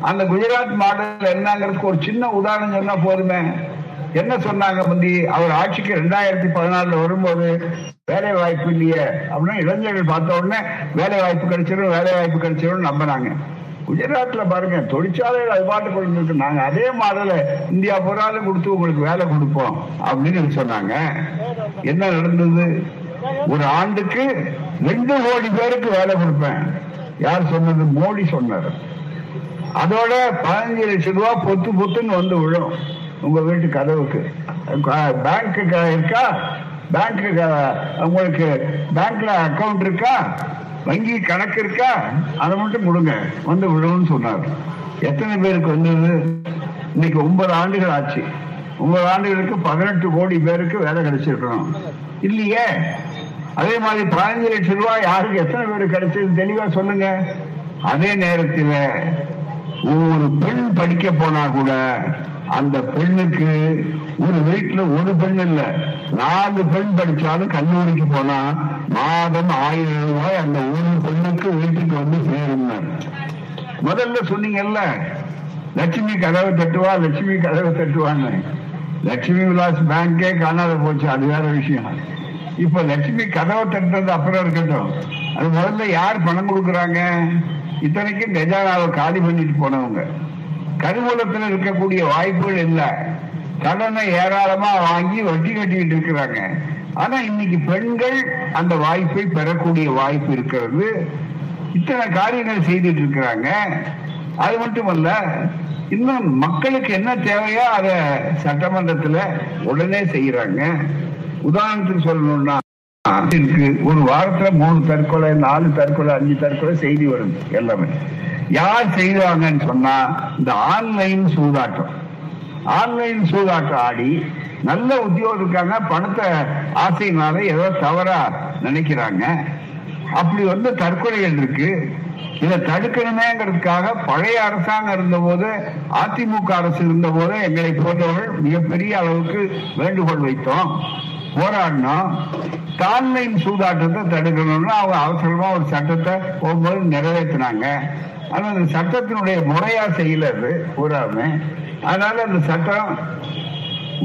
அந்த குஜராத் மாடல் என்னங்கிறதுக்கு ஒரு சின்ன உதாரணம் சொன்னா போதுமே. என்ன சொன்னாங்க முந்தி? அவர் ஆட்சிக்கு ரெண்டாயிரத்தி பதினாலுல வரும்போது வேலை வாய்ப்பு இல்லையே அப்படின்னா இளைஞர்கள் பார்த்த உடனே வேலை வாய்ப்பு கிடைச்சிடும் வேலை வாய்ப்பு கிடைச்சிடும் நம்பினாங்க. குஜராத்ல பாருங்க தொழிற்சாலைகள் அது பாட்டு கொண்டு நாங்க அதே மாடல இந்தியா பூராலும் கொடுத்து உங்களுக்கு வேலை கொடுப்போம் அப்படின்னு சொன்னாங்க. என்ன நடந்தது? ஒரு ஆண்டுக்கு ரெண்டு கோடி பேருக்கு வேலை கொடுப்பேன். யார் சொன்னது? மோடி சொன்னார். அதோட பதினஞ்சு லட்சம் ரூபாய் பொத்து பொத்துன்னு வந்து விழும். உங்க வீட்டு கதவுக்கு. பேங்க்கு இருக்கா? பேங்க்கு உங்களுக்கு பேங்க்ல அக்கவுண்ட் இருக்கா? வங்கி கணக்கு இருக்கா? அதை மட்டும் கொடுங்க. வந்து விழும்னு சொன்னார். எத்தனை பேருக்கு வந்தது? இன்னைக்கு ஒன்பது ஆண்டுகள் ஆச்சு. ஒன்பது ஆண்டுகளுக்கு பதினெட்டு கோடி பேருக்கு வேலை கிடைச்சிருக்கணும். இல்லையே? அதே மாதிரி பதினஞ்சு லட்சம் ரூபாய் யாருக்கு எத்தனை பேர் கிடைச்சது தெளிவா சொல்லுங்க. அதே நேரத்தில் ஒரு பெண் படிக்க போனா கூட அந்த பெண்ணுக்கு ஒரு வீட்டுல ஒரு பெண் இல்ல. நாலு பெண் படிச்சாலும் கல்லூரிக்கு போனா மாதம் ஆயிரம் ரூபாய் அந்த ஒரு பெண்ணுக்கு வீட்டுக்கு வந்து சேரும் முதல்ல சொன்னீங்கல்ல லட்சுமி கதவை தட்டுவா லட்சுமி கதவை தட்டுவான்னு. லட்சுமி விலாஸ் பேங்கே காணாத போச்சு அது வேற விஷயம். இப்ப லட்சுமி கதவை தட்டுறது அப்புறம் இருக்கட்டும். அது முதல்ல யார் பணம் கொடுக்குறாங்க? இத்தனைக்கும் கஜானாவை காலி பண்ணிட்டு போனவங்க. கருவூலத்தில் இருக்கக்கூடிய வாய்ப்புகள் இல்லை. கடனை ஏராளமா வாங்கி வட்டி கட்டிக்கிட்டு இருக்கிறாங்க. ஆனா இன்னைக்கு பெண்கள் அந்த வாய்ப்பை பெறக்கூடிய வாய்ப்பு இருக்கிறது. இத்தனை காரியங்கள் செய்துட்டு இருக்கிறாங்க. அது மட்டுமல்ல இன்னும் மக்களுக்கு என்ன தேவையோ அதை சட்டமன்றத்துல உடனே செய்யறாங்க உதாரணத்துக்கு சொல்லணும்னா ஒரு வாரத்துல மூணு தற்கொலை நாலு தற்கொலை அஞ்சு தற்கொலை செய்தி வருது எல்லாமே. யார் செய்வாங்கன்னு சொன்னா இந்த ஆன்லைன் சூதாட்டம். ஆன்லைன் சூதாட்டம் ஆடி நல்ல உத்தியோகம் இருக்காங்க பணத்தை ஆசையினால ஏதோ தவறா நினைக்கிறாங்க. அப்படி வந்து தற்கொலைகள் இருக்கு. இதை தடுக்கணுமேங்கிறதுக்காக பழைய அரசாங்கம் இருந்தபோது அதிமுக அரசு இருந்தபோது எங்களை போன்றவர்கள் மிகப்பெரிய அளவுக்கு வேண்டுகோள் வைத்தோம். போராடினோம் ஆன்லைன் சூதாட்டத்தை தடுக்கணும்னு அவங்க அவசரமா ஒரு சட்டத்தை ஒவ்வொரு நிறைவேற்றினாங்க. ஆனா அந்த சட்டத்தினுடைய முறையா செய்யல அது பூராமே. அதனால அந்த சட்டம்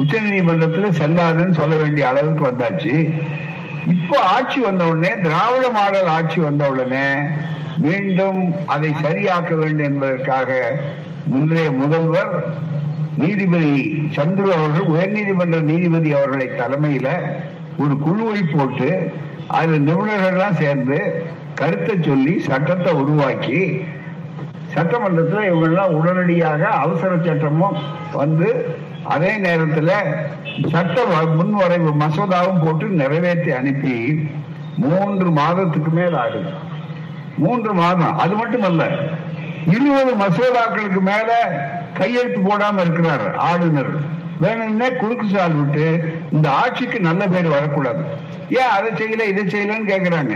உச்ச நீதிமன்றத்தில் செல்லாதுன்னு சொல்ல வேண்டிய அளவுக்கு வந்தாச்சு. இப்போ ஆட்சி வந்த உடனே திராவிட மாடல் ஆட்சி வந்த உடனே மீண்டும் அதை சரியாக்க வேண்டும் என்பதற்காக முந்தைய முதல்வர் நீதிபதி சந்துரு அவர்கள் உயர்நீதிமன்ற நீதிபதி அவர்களை தலைமையில ஒரு குழுவை போட்டு அதில் நிபுணர்கள்லாம் சேர்ந்து கருத்தை சொல்லி சட்டத்தை உருவாக்கி சட்டமன்றத்தில் இவங்கெல்லாம் உடனடியாக அவசர சட்டமும் வந்து அதே நேரத்தில் சட்ட முன்வரைவு மசோதாவும் போட்டு நிறைவேற்றி அனுப்பி மூன்று மாதத்துக்கு மேல் ஆகுது. மூன்று மாதம். அது மட்டுமல்ல இருபது மசோதாக்களுக்கு மேல கையெழுத்து போடாம இருக்கிறார் ஆளுநர். வேணும்னே குறுக்கு சால் விட்டு இந்த ஆட்சிக்கு நல்ல பேர் வரக்கூடாது. ஏன் அதை செய்யல இதை செய்யலன்னு கேக்குறாங்க.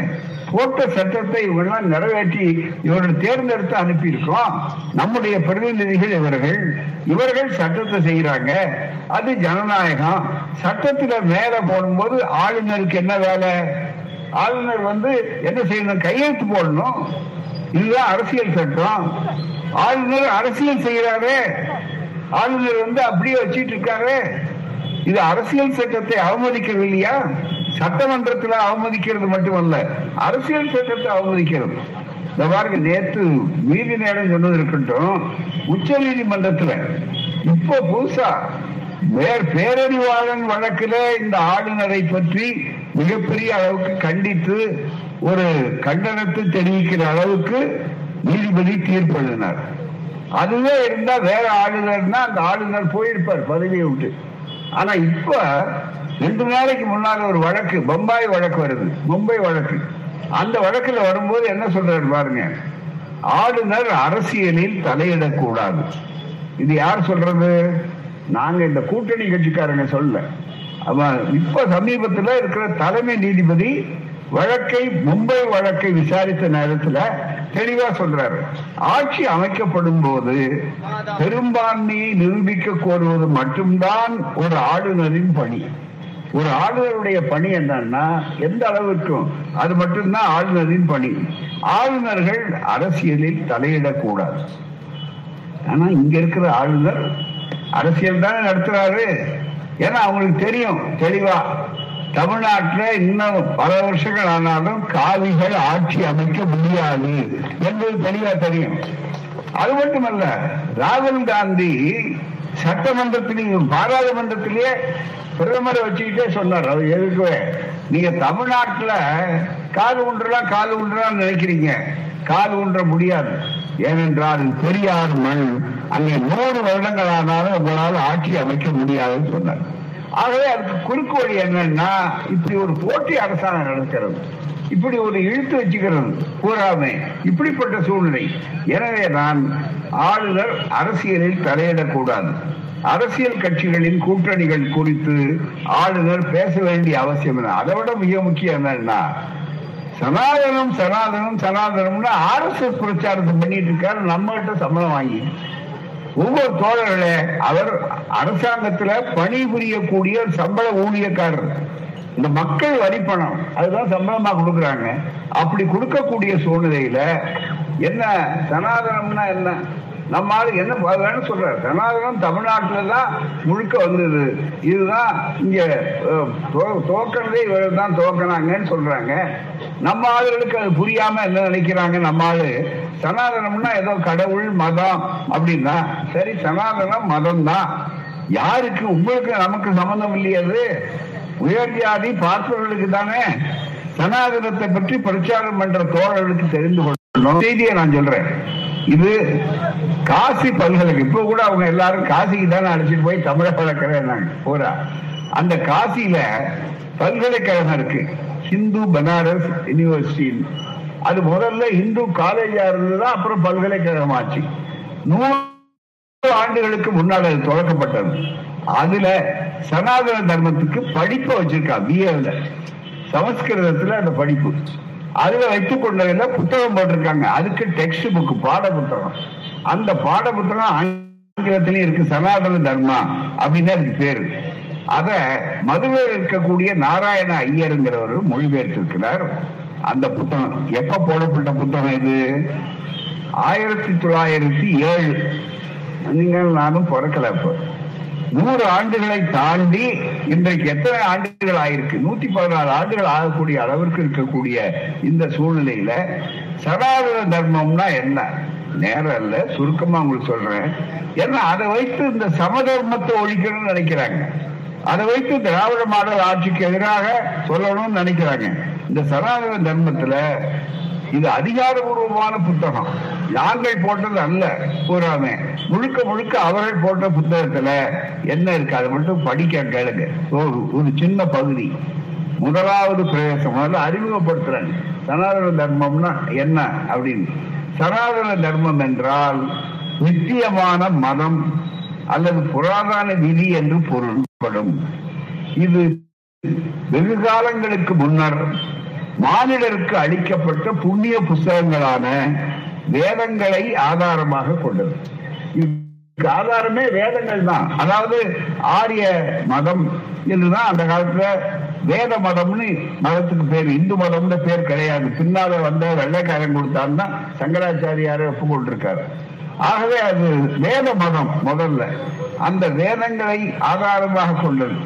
போட்ட சட்டத்தை இவங்கெல்லாம் நிறைவேற்றி இவர்கள் தேர்ந்தெடுத்து அனுப்பியிருக்கோம் நம்முடைய பிரதிநிதிகள் இவர்கள் இவர்கள் சட்டத்தை செய்யறாங்க. அது ஜனநாயகம். சட்டத்துல மேல போடும்போது ஆளுநருக்கு என்ன வேலை? ஆளுநர் வந்து என்ன செய்யணும்? கையெழுத்து போடணும். இதுதான் அரசியல் சட்டம். ஆளுநர் அரசியல் செய்யறாரு. ஆளுநர் வந்து அப்படியே வச்சிட்டு இருக்காரு. இது அரசியல் சட்டத்தை அவமதிக்கவில்லையா? சட்டமன்றத்தில் அவமதிக்கிறது மட்டுமல்ல அரசியல் சட்டத்தை அவமதிக்கிறது. இந்த பாருங்க நேற்று மீதி நேரம் சொன்னது இருக்கட்டும் உச்ச நீதிமன்றத்துல இப்போ புதுசா வேர் பேரறிவாளன் வழக்குல இந்த ஆளுநரை பற்றி மிகப்பெரிய அளவுக்கு கண்டித்து ஒரு கண்டனத்தை தெரிவிக்கிற அளவுக்கு நீதிபதி தீர்ப்பு எழுதினார் அதுவே இருந்தா வேற ஆளுநர்னா அந்த ஆளுநர் போயிருப்பார் பதவியை விட்டு. ஆனா இப்ப ரெண்டு நாளைக்கு முன்னால ஒரு வழக்கு பம்பாய் வழக்கு வருது மும்பை வழக்கு. அந்த வழக்குல வரும்போது என்ன சொல்றாரு பாருங்க ஆளுநர் அரசியலில் தலையிடக்கூடாது. இது யார் சொல்றது? நாங்க இந்த கூட்டணி கட்சிக்காரங்க சொல்ல இப்ப சமீபத்தில் இருக்கிற தலைமை நீதிபதி வழக்கை மும்பை வழக்கை விசாரித்த நேரத்தில் தெளிவா சொல்றாரு. ஆட்சி அமைக்கப்படும் போது பெரும்பான்மையை நிரூபிக்க கோருவது மட்டும்தான் ஒரு ஆளுநரின் பணி. ஒரு ஆளுநருடைய பணி என்னன்னா எந்த அளவிற்கும் அது மட்டும்தான் ஆளுநரின் பணி. ஆளுநர்கள் அரசியலில் தலையிடக்கூடாது. ஆனா இங்க இருக்கிற ஆளுநர் அரசியல் தானே நடத்துறாரு. ஏன்னா அவங்களுக்கு தெரியும் தெளிவா. தமிழ்நாட்டில் இன்னும் பல வருஷங்கள் ஆனாலும் காவிகள் ஆட்சி அமைக்க முடியாது என்பது தெளிவா தெரியும். அது மட்டுமல்ல ராகுல் காந்தி சட்டமன்றத்திலேயும் பாராளுமன்றத்திலேயே பிரதமரை வச்சுக்கிட்டே சொன்னார். அவர் எதுக்குவே நீங்க தமிழ்நாட்டுல கால் ஊன்றலாம் கால் ஊன்றலாம் நினைக்கிறீங்க. கால் ஊன்ற முடியாது. ஏனென்றால் பெரியார் மண் அங்கே நூறு வருடங்கள் ஆனாலும் உங்களால் ஆட்சி அமைக்க முடியாதுன்னு சொன்னார். ஆகவே அதுக்கு குறுக்கு வழி என்னன்னா இப்படி ஒரு போட்டி அரசாங்கம் நடக்கிறது. இப்படி ஒரு இழுத்து வச்சுக்கிறது கூறாமை. இப்படிப்பட்ட சூழ்நிலை. எனவே நான் ஆளுநர் அரசியலில் தலையிடக்கூடாது. அரசியல் கட்சிகளின் கூட்டணிகள் குறித்து ஆளுநர் பேச வேண்டிய அவசியம் என்ன அதை விட மிக முக்கியம் என்னன்னா சனாதனம் சனாதனம் சனாதனம்னு ஆர் எஸ் எஸ் பிரச்சாரத்தை பண்ணிட்டு இருக்காரு நம்ம கிட்ட சம்பளம் வாங்கி. ஒவ்வொரு தோழர்களே அவர் அரசாங்கத்துல பணிபுரியக்கூடிய சம்பள ஊழியக்காரர். இந்த மக்கள் வரி பணம் அதுதான் சம்பளமா கொடுக்குறாங்க. அப்படி கொடுக்கக்கூடிய சூழ்நிலையில என்ன சனாதனம்னா என்ன? நம்ம என்ன வேணும் சொல்றாரு. சனாதனம் தமிழ்நாட்டில் தான் முழுக்க வந்தது. இதுதான் இங்க அஹ், துவ- இவர் தான் துவக்கினாங்கன்னு சொல்றாங்க. நம்ம ஆளுகளுக்கு அது புரியாம என்ன நினைக்கிறாங்க நம்ம ஆளு? சனாதனம்னா ஏதோ கடவுள் மதம் அப்படின்னா. சரி சனாதனம் மதம் தான் யாருக்கு உங்களுக்கு நமக்கு சம்பந்தம் இல்லையாது உயர் ஜாதி பார்ப்பவர்களுக்கு தானே. சனாதனத்தை பற்றி பிரச்சாரம் பண்ற தோழர்களுக்கு தெரிந்து கொள்ளணும். செய்தியை நான் சொல்றேன். இது காசி பல்கலைக்கு இப்ப கூட அவங்க எல்லாரும் காசிக்கு தானே அழைச்சிட்டு போய் தமிழ வளர்க்கிறேன் போறா. அந்த காசியில பல்கலைக்கழகம் இருக்கு. ஹிந்து பனாரஸ் யூனிவர்சிட்டி அது முதல்ல இந்து காலேஜா இருந்ததா அப்புறம் பல்கலைக்கழகம் ஆச்சு. நூறு ஆண்டுகளுக்கு முன்னால் அது தொடக்கப்பட்டது. அதுல சனாதன தர்மத்துக்கு படிப்பை வச்சிருக்கா பிஏல சமஸ்கிருதத்துல அந்த படிப்பு. அதுல வைத்துக் கொண்டதுல புத்தகம் போட்டிருக்காங்க. அதுக்கு டெக்ஸ்ட் புக் பாட புத்தகம் அந்த பாட புத்தகம் ஆங்கிலத்திலயும் இருக்கு சனாதன தர்மா அப்படின்னு அதுக்கு பேரு. அத மதுரையில் இருக்கக்கூடிய நாராயண ஐயருங்கிறவர் மொழிபெயர்த்திருக்கிறார். அந்த புத்தகம். எப்ப போடப்பட்ட புத்தகம் இது? ஆயிரத்தி தொள்ளாயிரத்தி ஏழு. நீங்கள் நானும் பிறக்கல இப்போ நூறு ஆண்டுகளை தாண்டி இன்றைக்கு எத்தனை ஆண்டுகள் ஆயிருக்கு? நூத்தி பதினாறு ஆண்டுகள் ஆகக்கூடிய அளவிற்கு இருக்கக்கூடிய இந்த சூழ்நிலையில சனாதன தர்மம்னா என்ன? நேரம் இல்ல சுருக்கமா உங்களுக்கு சொல்றேன். ஏன்னா அதை வைத்து இந்த சமதர்மத்தை ஒழிக்கணும்னு நினைக்கிறாங்க. அதை வைத்து திராவிட மாடல் ஆட்சிக்கு எதிராக சொல்லணும்னு நினைக்கிறாங்க. இந்த சனாதன தர்மத்துல இது அதிகாரபூர்வமான புத்தகம். நாங்கள் போட்டது அல்ல பூராமே முழுக்க முழுக்க அவர்கள் போட்ட புத்தகத்துல என்ன இருக்கு? அதை மட்டும் படிக்க கேளுங்க. ஒரு சின்ன பகுதி. முதலாவது பிரவேசம் முதல்ல அறிமுகப்படுத்துறாங்க சனாதன தர்மம்னா என்ன அப்படின்னு. சனாதன தர்மம் என்றால் நித்தியமான மதம் அல்லது புராதான விதி என்று பொருள்படும். இது வெகு காலங்களுக்கு முன்னர் மானிடருக்கு அளிக்கப்பட்ட புண்ணிய புஸ்தகங்களான வேதங்களை ஆதாரமாக கொண்டது. ஆதாரமே வேதங்கள் தான். அதாவது ஆரிய மதம் என்றுதான் அந்த காலத்துல வேத மதம்னு மதத்துக்கு பேர் இந்து மதம்னு பேர் கிடையாது. பின்னால வந்த வெள்ளைக்காரன் கொடுத்தாருன்னா சங்கராச்சாரியார ஒப்புக்கொண்டிருக்காரு ஆகவே அது வேத மதம் முதல்ல. அந்த வேதங்களை ஆதாரமாக கொண்டது.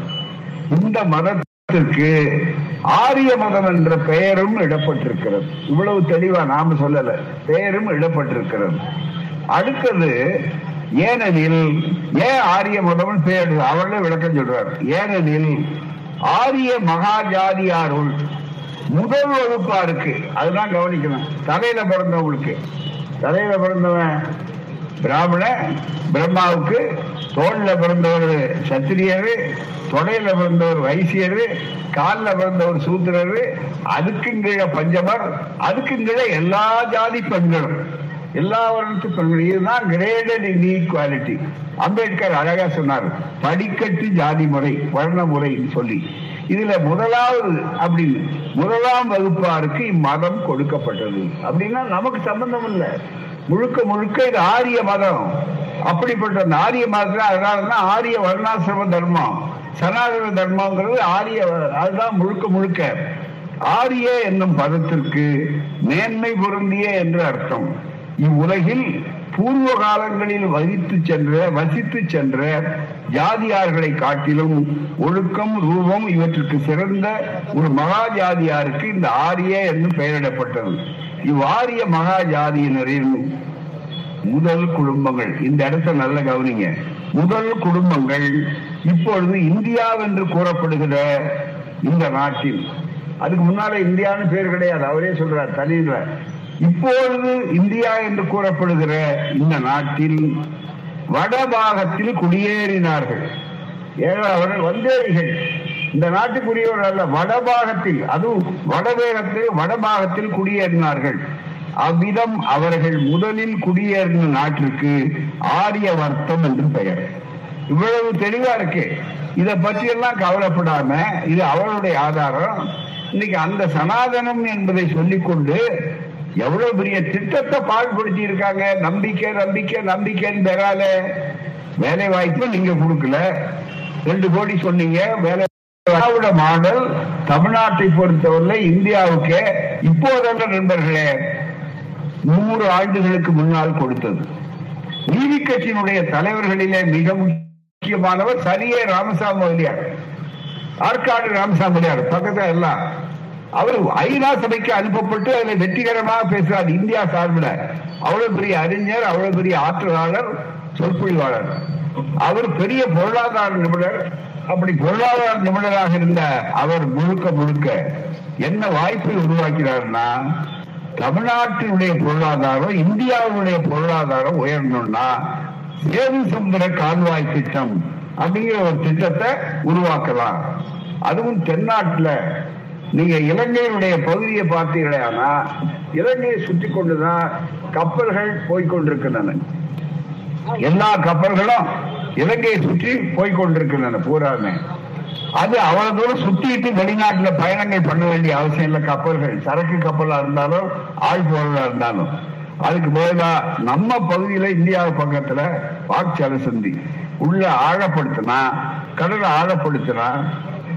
இந்த மதம் மதத்திற்கு ஆரிய மதம் என்ற பெயரும் இடப்பட்டிருக்கிறது. இவ்வளவு தெளிவா நாம சொல்லல. பெயரும் இடப்பட்டிருக்கிறது. அடுத்தது ஏனெனில் ஏன் ஆரிய மதம் பெயர்? அவர்களே விளக்கம் சொல்றார். ஏனெனில் ஆரிய மகாஜாதியாருள் முதல் வகுப்பா இருக்கு. அதுதான் கவனிக்கணும். தலையில பிறந்தவங்களுக்கு. தலையில பிறந்தவன் பிராமண பிரம்மாவுக்கு தோல்ல பிறந்தவர் சத்திரியரு தொடையில பிறந்தவர் வைசியரு காலில் பிறந்தவர் சூத்திரரு அதுக்கும் கீழே பஞ்சமர் அதுக்கும் கீழே எல்லா ஜாதி பெண்களும். எல்லா வர்ணத்து பெண்கள் இதுதான் கிரேடட் இன்இக்வாலிட்டி அம்பேத்கர் அழகா சொன்னார் படிக்கட்டு ஜாதி முறை வர்ண முறைன்னு சொல்லி. இதுல முதலாவது அப்படின்னு முதலாம் வகுப்பாருக்கு இம்மதம் கொடுக்கப்பட்டது. அப்படின்னா நமக்கு சம்பந்தம் இல்லை. முழுக்க முழுக்க இது ஆரிய மதம். அப்படிப்பட்ட அந்த ஆரிய அதனால அதனாலதான் ஆரிய வர்ணாசிரம தர்மம். சனாதன தர்மங்கிறது ஆரிய அதுதான் முழுக்க முழுக்க. ஆரிய என்னும் பதத்திற்கு மேன்மை பொருந்திய என்று அர்த்தம். இவ்வுலகில் பூர்வ காலங்களில் வசித்து சென்ற வசித்து சென்ற ஜாதியார்களை காட்டிலும் ஒழுக்கம் ரூபம் இவற்றுக்கு சிறந்த ஒரு மகா ஜாதியாருக்கு இந்த ஆரிய என்று பெயரிடப்பட்டது. இவ்வாரிய மகா ஜாதியினரின் முதல் குடும்பங்கள். இந்த இடத்தை நல்ல கவனிங்க. முதல் குடும்பங்கள் இப்பொழுது இந்தியாவென்று கூறப்படுகிற இந்த நாட்டில். அதுக்கு முன்னால இந்தியான்னு பேர் கிடையாது. அவரே சொல்றார் தனியில இப்பொழுது இந்தியா என்று கூறப்படுகிற இந்த நாட்டில் வடபாகத்தில் குடியேறினார்கள். ஏன்னா அவர்கள் வந்தேரிகள் இந்த நாட்டுக்குரியவர் அல்ல வடபாகத்தில் அதுவும் வடவேகத்தில் வடபாகத்தில் குடியேறினார்கள். அவ்விதம் அவர்கள் முதலில் குடியேறின நாட்டிற்கு ஆரிய வர்த்தம் என்று பெயர். இவ்வளவு தெளிவா இருக்கு. இதை பற்றியெல்லாம் கவலைப்படாம இது அவருடைய ஆதாரம். இன்னைக்கு அந்த சனாதனம் என்பதை சொல்லிக்கொண்டு எவ்வளவு பெரிய திட்டத்தை பாடுபடுத்தி இருக்காங்க. நம்பிக்கை நம்பிக்கை நம்பிக்கைன்னு பெறால. வேலை வாய்ப்பு நீங்க கொடுக்கல. ரெண்டு கோடி சொன்னீங்க வேலை திராவிட மாடல் தமிழ்நாட்டை பொறுத்தவரை இந்தியாவுக்கு இப்போதென்ற நண்பர்களே நூறு ஆண்டுகளுக்கு முன்னால் கொடுத்தது. நீதி கட்சியினுடைய தலைவர்களிலே மிக முக்கியமானவர் சரியே ராமசாமி முதலியார் ஆற்காடு ராமசாமி முதலியார் பக்கத்தில் எல்லாம். அவர் ஐநா சபைக்கு அனுப்பப்பட்டு அதில் வெற்றிகரமாக பேசுறார் இந்தியா சார்பில். அவ்வளவு பெரிய அறிஞர் அவ்வளவு பெரிய ஆற்றலாளர் சொற்பொழிவாளர். அவர் பெரிய பொருளாதார நிபுணர். அப்படி பொருளாதார நிபுணராக இருந்த அவர் முழுக்க முழுக்க என்ன வாய்ப்பை உருவாக்கிறார்னா தமிழ்நாட்டினுடைய பொருளாதாரம் இந்தியாவுடைய பொருளாதாரம் உயரணும்னா சேது சமுதிர கால்வாய் திட்டம் அப்படிங்கிற ஒரு திட்டத்தை உருவாக்கலாம். அதுவும் தென்னாட்டுல. நீங்க இலங்கையுடைய பகுதியை பார்த்தீங்களேனா இலங்கையை சுற்றி கொண்டுதான் கப்பல்கள் போய்கொண்டிருக்கின்றன எல்லா கப்பல்களும் இலங்கையை சுற்றி போய்கொண்டிருக்கின்றன பூராமே. அது அவ்வளவு தூரம் சுத்திட்டு வெளிநாட்டுல பயணங்கள் பண்ண வேண்டிய அவசியம் இல்லை. கப்பல்கள் சரக்கு கப்பலா இருந்தாலும் ஆள் பொருளா இருந்தாலும். அதுக்கு பதிலா நம்ம பகுதியில இந்தியா பக்கத்துல வாக்சால சந்தி. உள்ள ஆழப்படுத்தினா கடலை ஆழப்படுத்தினா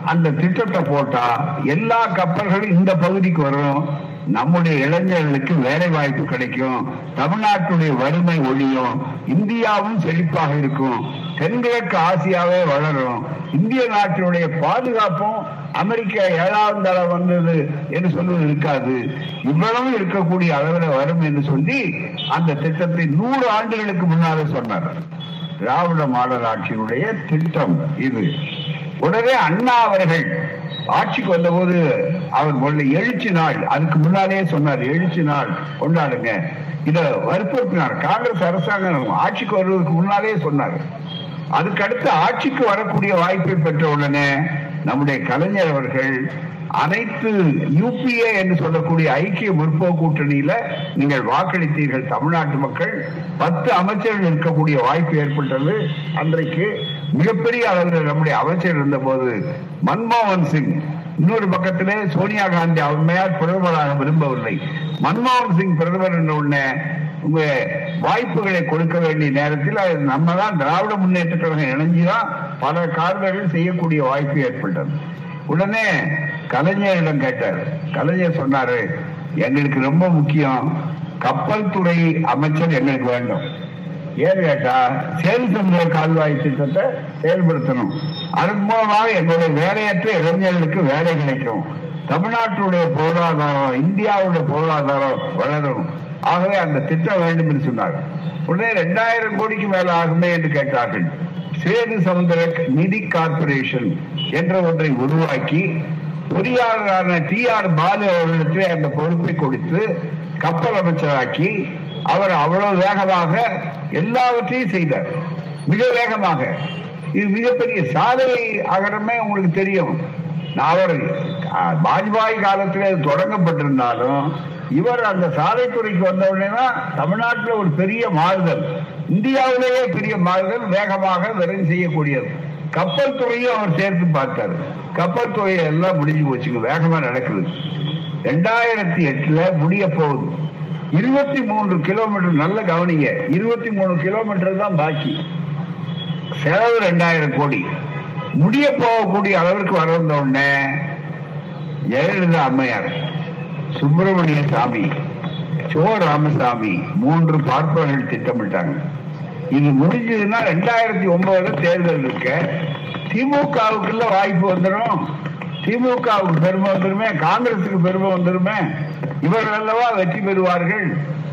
அந்த திட்டத்தை போட்டா எல்லா கப்பல்களும் இந்த பகுதிக்கு வரும். நம்முடைய இளைஞர்களுக்கு வேலை வாய்ப்பு கிடைக்கும். தமிழ்நாட்டுடைய வறுமை ஒழியும். இந்தியாவும் செழிப்பாக இருக்கும். தென்கிழக்கு ஆசியாவே வளரும். இந்திய நாட்டினுடைய பாதுகாப்பும் அமெரிக்கா ஏழாவது தரம் வந்தது என்று சொல்வது இருக்காது. இவ்வளவு இருக்கக்கூடிய அளவில் வரும் என்று சொல்லி அந்த திட்டத்தை நூறு ஆண்டுகளுக்கு முன்னாலே சொன்னார். திராவிட மாடல் ஆட்சியினுடைய திட்டம் இது. உடனே அண்ணா அவர்கள் ஆட்சிக்கு வந்தபோது அவர் முதல்ல எழுச்சி நாள் அதுக்கு முன்னாலேயே சொன்னார் எழுச்சி நாள் கொண்டாடுங்க. இத வற்புறுத்தினார். காங்கிரஸ் அரசாங்கம் ஆட்சிக்கு வருவதற்கு முன்னாலே சொன்னார். அதுக்கடுத்து ஆட்சிக்கு வரக்கூடிய வாய்ப்பை பெற்ற உடனே நம்முடைய கலைஞர் அவர்கள் அனைத்து யூபிஏ என்று சொல்லக்கூடிய ஐக்கிய முற்போக்கு கூட்டணியில நீங்கள் வாக்களித்தீர்கள். தமிழ்நாட்டு மக்கள் பத்து அமைச்சர்கள் இருக்கக்கூடிய வாய்ப்பு ஏற்பட்டது. அன்றைக்கு மிகப்பெரிய அளவில் நம்முடைய அமைச்சர் இருந்த போது மன்மோகன் சிங். இன்னொரு பக்கத்திலே சோனியா காந்தி அம்மையார் பிரதமராக விரும்பவில்லை. மன்மோகன் சிங் பிரதமர் என்ற உடனே உங்க வாய்ப்புகளை கொடுக்க வேண்டிய நேரத்தில் அது நம்ம தான் திராவிட முன்னேற்ற கழகம் இணைஞ்சுதான் பல காரணங்கள் செய்யக்கூடிய வாய்ப்பு ஏற்பட்டது. உடனே கலைஞரிடம் கேட்டார். கலைஞர் சொன்னாரு எங்களுக்கு ரொம்ப முக்கியம் கப்பல் துறை அமைச்சர் எங்களுக்கு வேண்டும். ஏன்னு கேட்டா சேல் கால்வாய் திட்டத்தை செயல்படுத்தணும். அதன் மூலமாக எங்களுடைய வேலையற்ற இளைஞர்களுக்கு வேலை கிடைக்கும். தமிழ்நாட்டுடைய பொருளாதாரம் இந்தியாவுடைய பொருளாதாரம் வளரும். ஆகவே அந்த திட்டம் வேண்டும் என்று சொன்னார் உடனே ரெண்டாயிரம் கோடிக்கு மேல ஆகுமே என்று கேட்டார்கள். சேது சமுதிர நிதி கார்பரேஷன் என்ற ஒன்றை உருவாக்கி பொறியாளரான டி ஆர் பாலு அவர்களுக்கு அந்த பொறுப்பை கொடுத்து கப்பல் அமைச்சராக்கி அவர் அவ்வளவு வேகமாக எல்லாவற்றையும் செய்தார். மிக வேகமாக. இது மிகப்பெரிய சாதனை அகரமே உங்களுக்கு தெரியும். அவர் வாஜ்பாய் காலத்தில் இது தொடங்கப்பட்டிருந்தாலும் இவர் அந்த சாலைத்துறைக்கு வந்தவுடனே தான் தமிழ்நாட்டில் ஒரு பெரிய மாறுதல் இந்தியாவிலேயே பெரிய மாறுதல் வேகமாக விரைந்து செய்யக்கூடியது. கப்பல் துறையும் அவர் சேர்த்து பார்த்தார். கப்பல் துறை எல்லாம் முடிஞ்சு போச்சுங்க வேகமா நடக்குது. ரெண்டாயிரத்தி எட்டுல முடிய போகுது. இருபத்தி மூன்று கிலோமீட்டர் நல்ல கவனிங்க. இருபத்தி மூணு கிலோமீட்டர் தான் பாக்கி. செலவு ரெண்டாயிரம் கோடி. முடிய போகக்கூடிய அளவிற்கு வர வந்த உடனே ஜெயலலிதா அம்மையார் சுப்பிரமணிய சாமி சோ ராமசாமி மூன்று பார்ப்பவர்கள் திட்டமிட்டாங்க. இது முடிஞ்சதுன்னா ரெண்டாயிரத்தி ஒன்பதுல தேர்தல் இருக்க திமுகவுக்குள்ள வாய்ப்பு வந்துடும் திமுகவுக்கு பெருமை வந்துருமே காங்கிரசுக்கு பெருமை வந்துருமே இவர்கள் அல்லவா வெற்றி பெறுவார்கள்?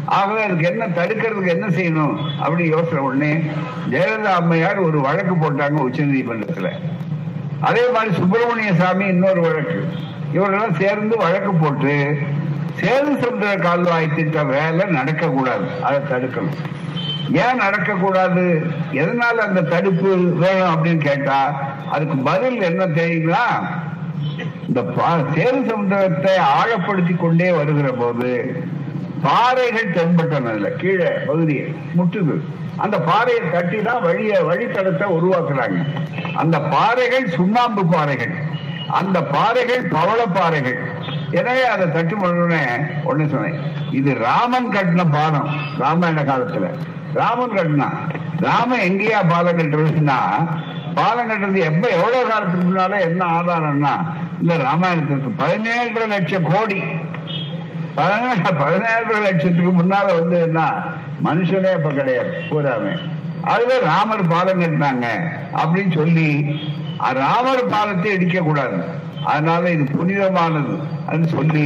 ஆகவே அதுக்கு என்ன தடுக்கிறதுக்கு என்ன செய்யணும்? அப்படின்னு யோசனை உடனே ஜெயலலிதா அம்மையார் ஒரு வழக்கு போட்டாங்க உச்ச நீதிமன்றத்தில் அதே மாதிரி சுப்பிரமணிய சாமி இன்னொரு வழக்கு. இவரெல்லாம் சேர்ந்து வழக்கு போட்டு சேது சமுத்திர கால்வாய் திட்ட வேலை நடக்கக்கூடாது. அதை தடுக்கணும். ஏன் நடக்கக்கூடாது? எதனால அந்த தடுப்பு வேணும் அப்படின்னு கேட்டா அதுக்கு பதில் என்ன தெரியுங்களா? இந்த பா- சேது சமுத்திரத்தை ஆழப்படுத்தி கொண்டே வருகிற போது பாறைகள் தென்பட்டன கீழே பகுதியை முட்டுது அந்த பாறையை தட்டி தான் வழிய வழித்தடத்தை உருவாக்குறாங்க. அந்த பாறைகள் சுண்ணாம்பு பாறைகள். அந்த பாறைகள் பவள பாறைகள். எனவே அதை தட்டி பண்ணே ஒண்ணு சொன்னேன். இது ராமன் கட்டின பாலம் ராமாயண காலத்துல. ராமன் கட்டினா ராமன் எங்கேயா பாலம் கட்டுறதுன்னா பாலம் கட்டுறது எப்ப எவ்வளவு காலத்துக்கு முன்னால என்ன ஆதாரம்னா இந்த ராமாயணத்துக்கு பதினேழரை லட்சம் கோடி. பதினேழு லட்சத்துக்கு முன்னால வந்து என்ன? மனுஷனே இப்ப கிடையாது பூராமே. அதுல ராமர் பாலம் கட்டினாங்க அப்படின்னு சொல்லி ராமர் பாலத்தை இடிக்க கூடாது. அதனால இது புனிதமானது அப்படின்னு சொல்லி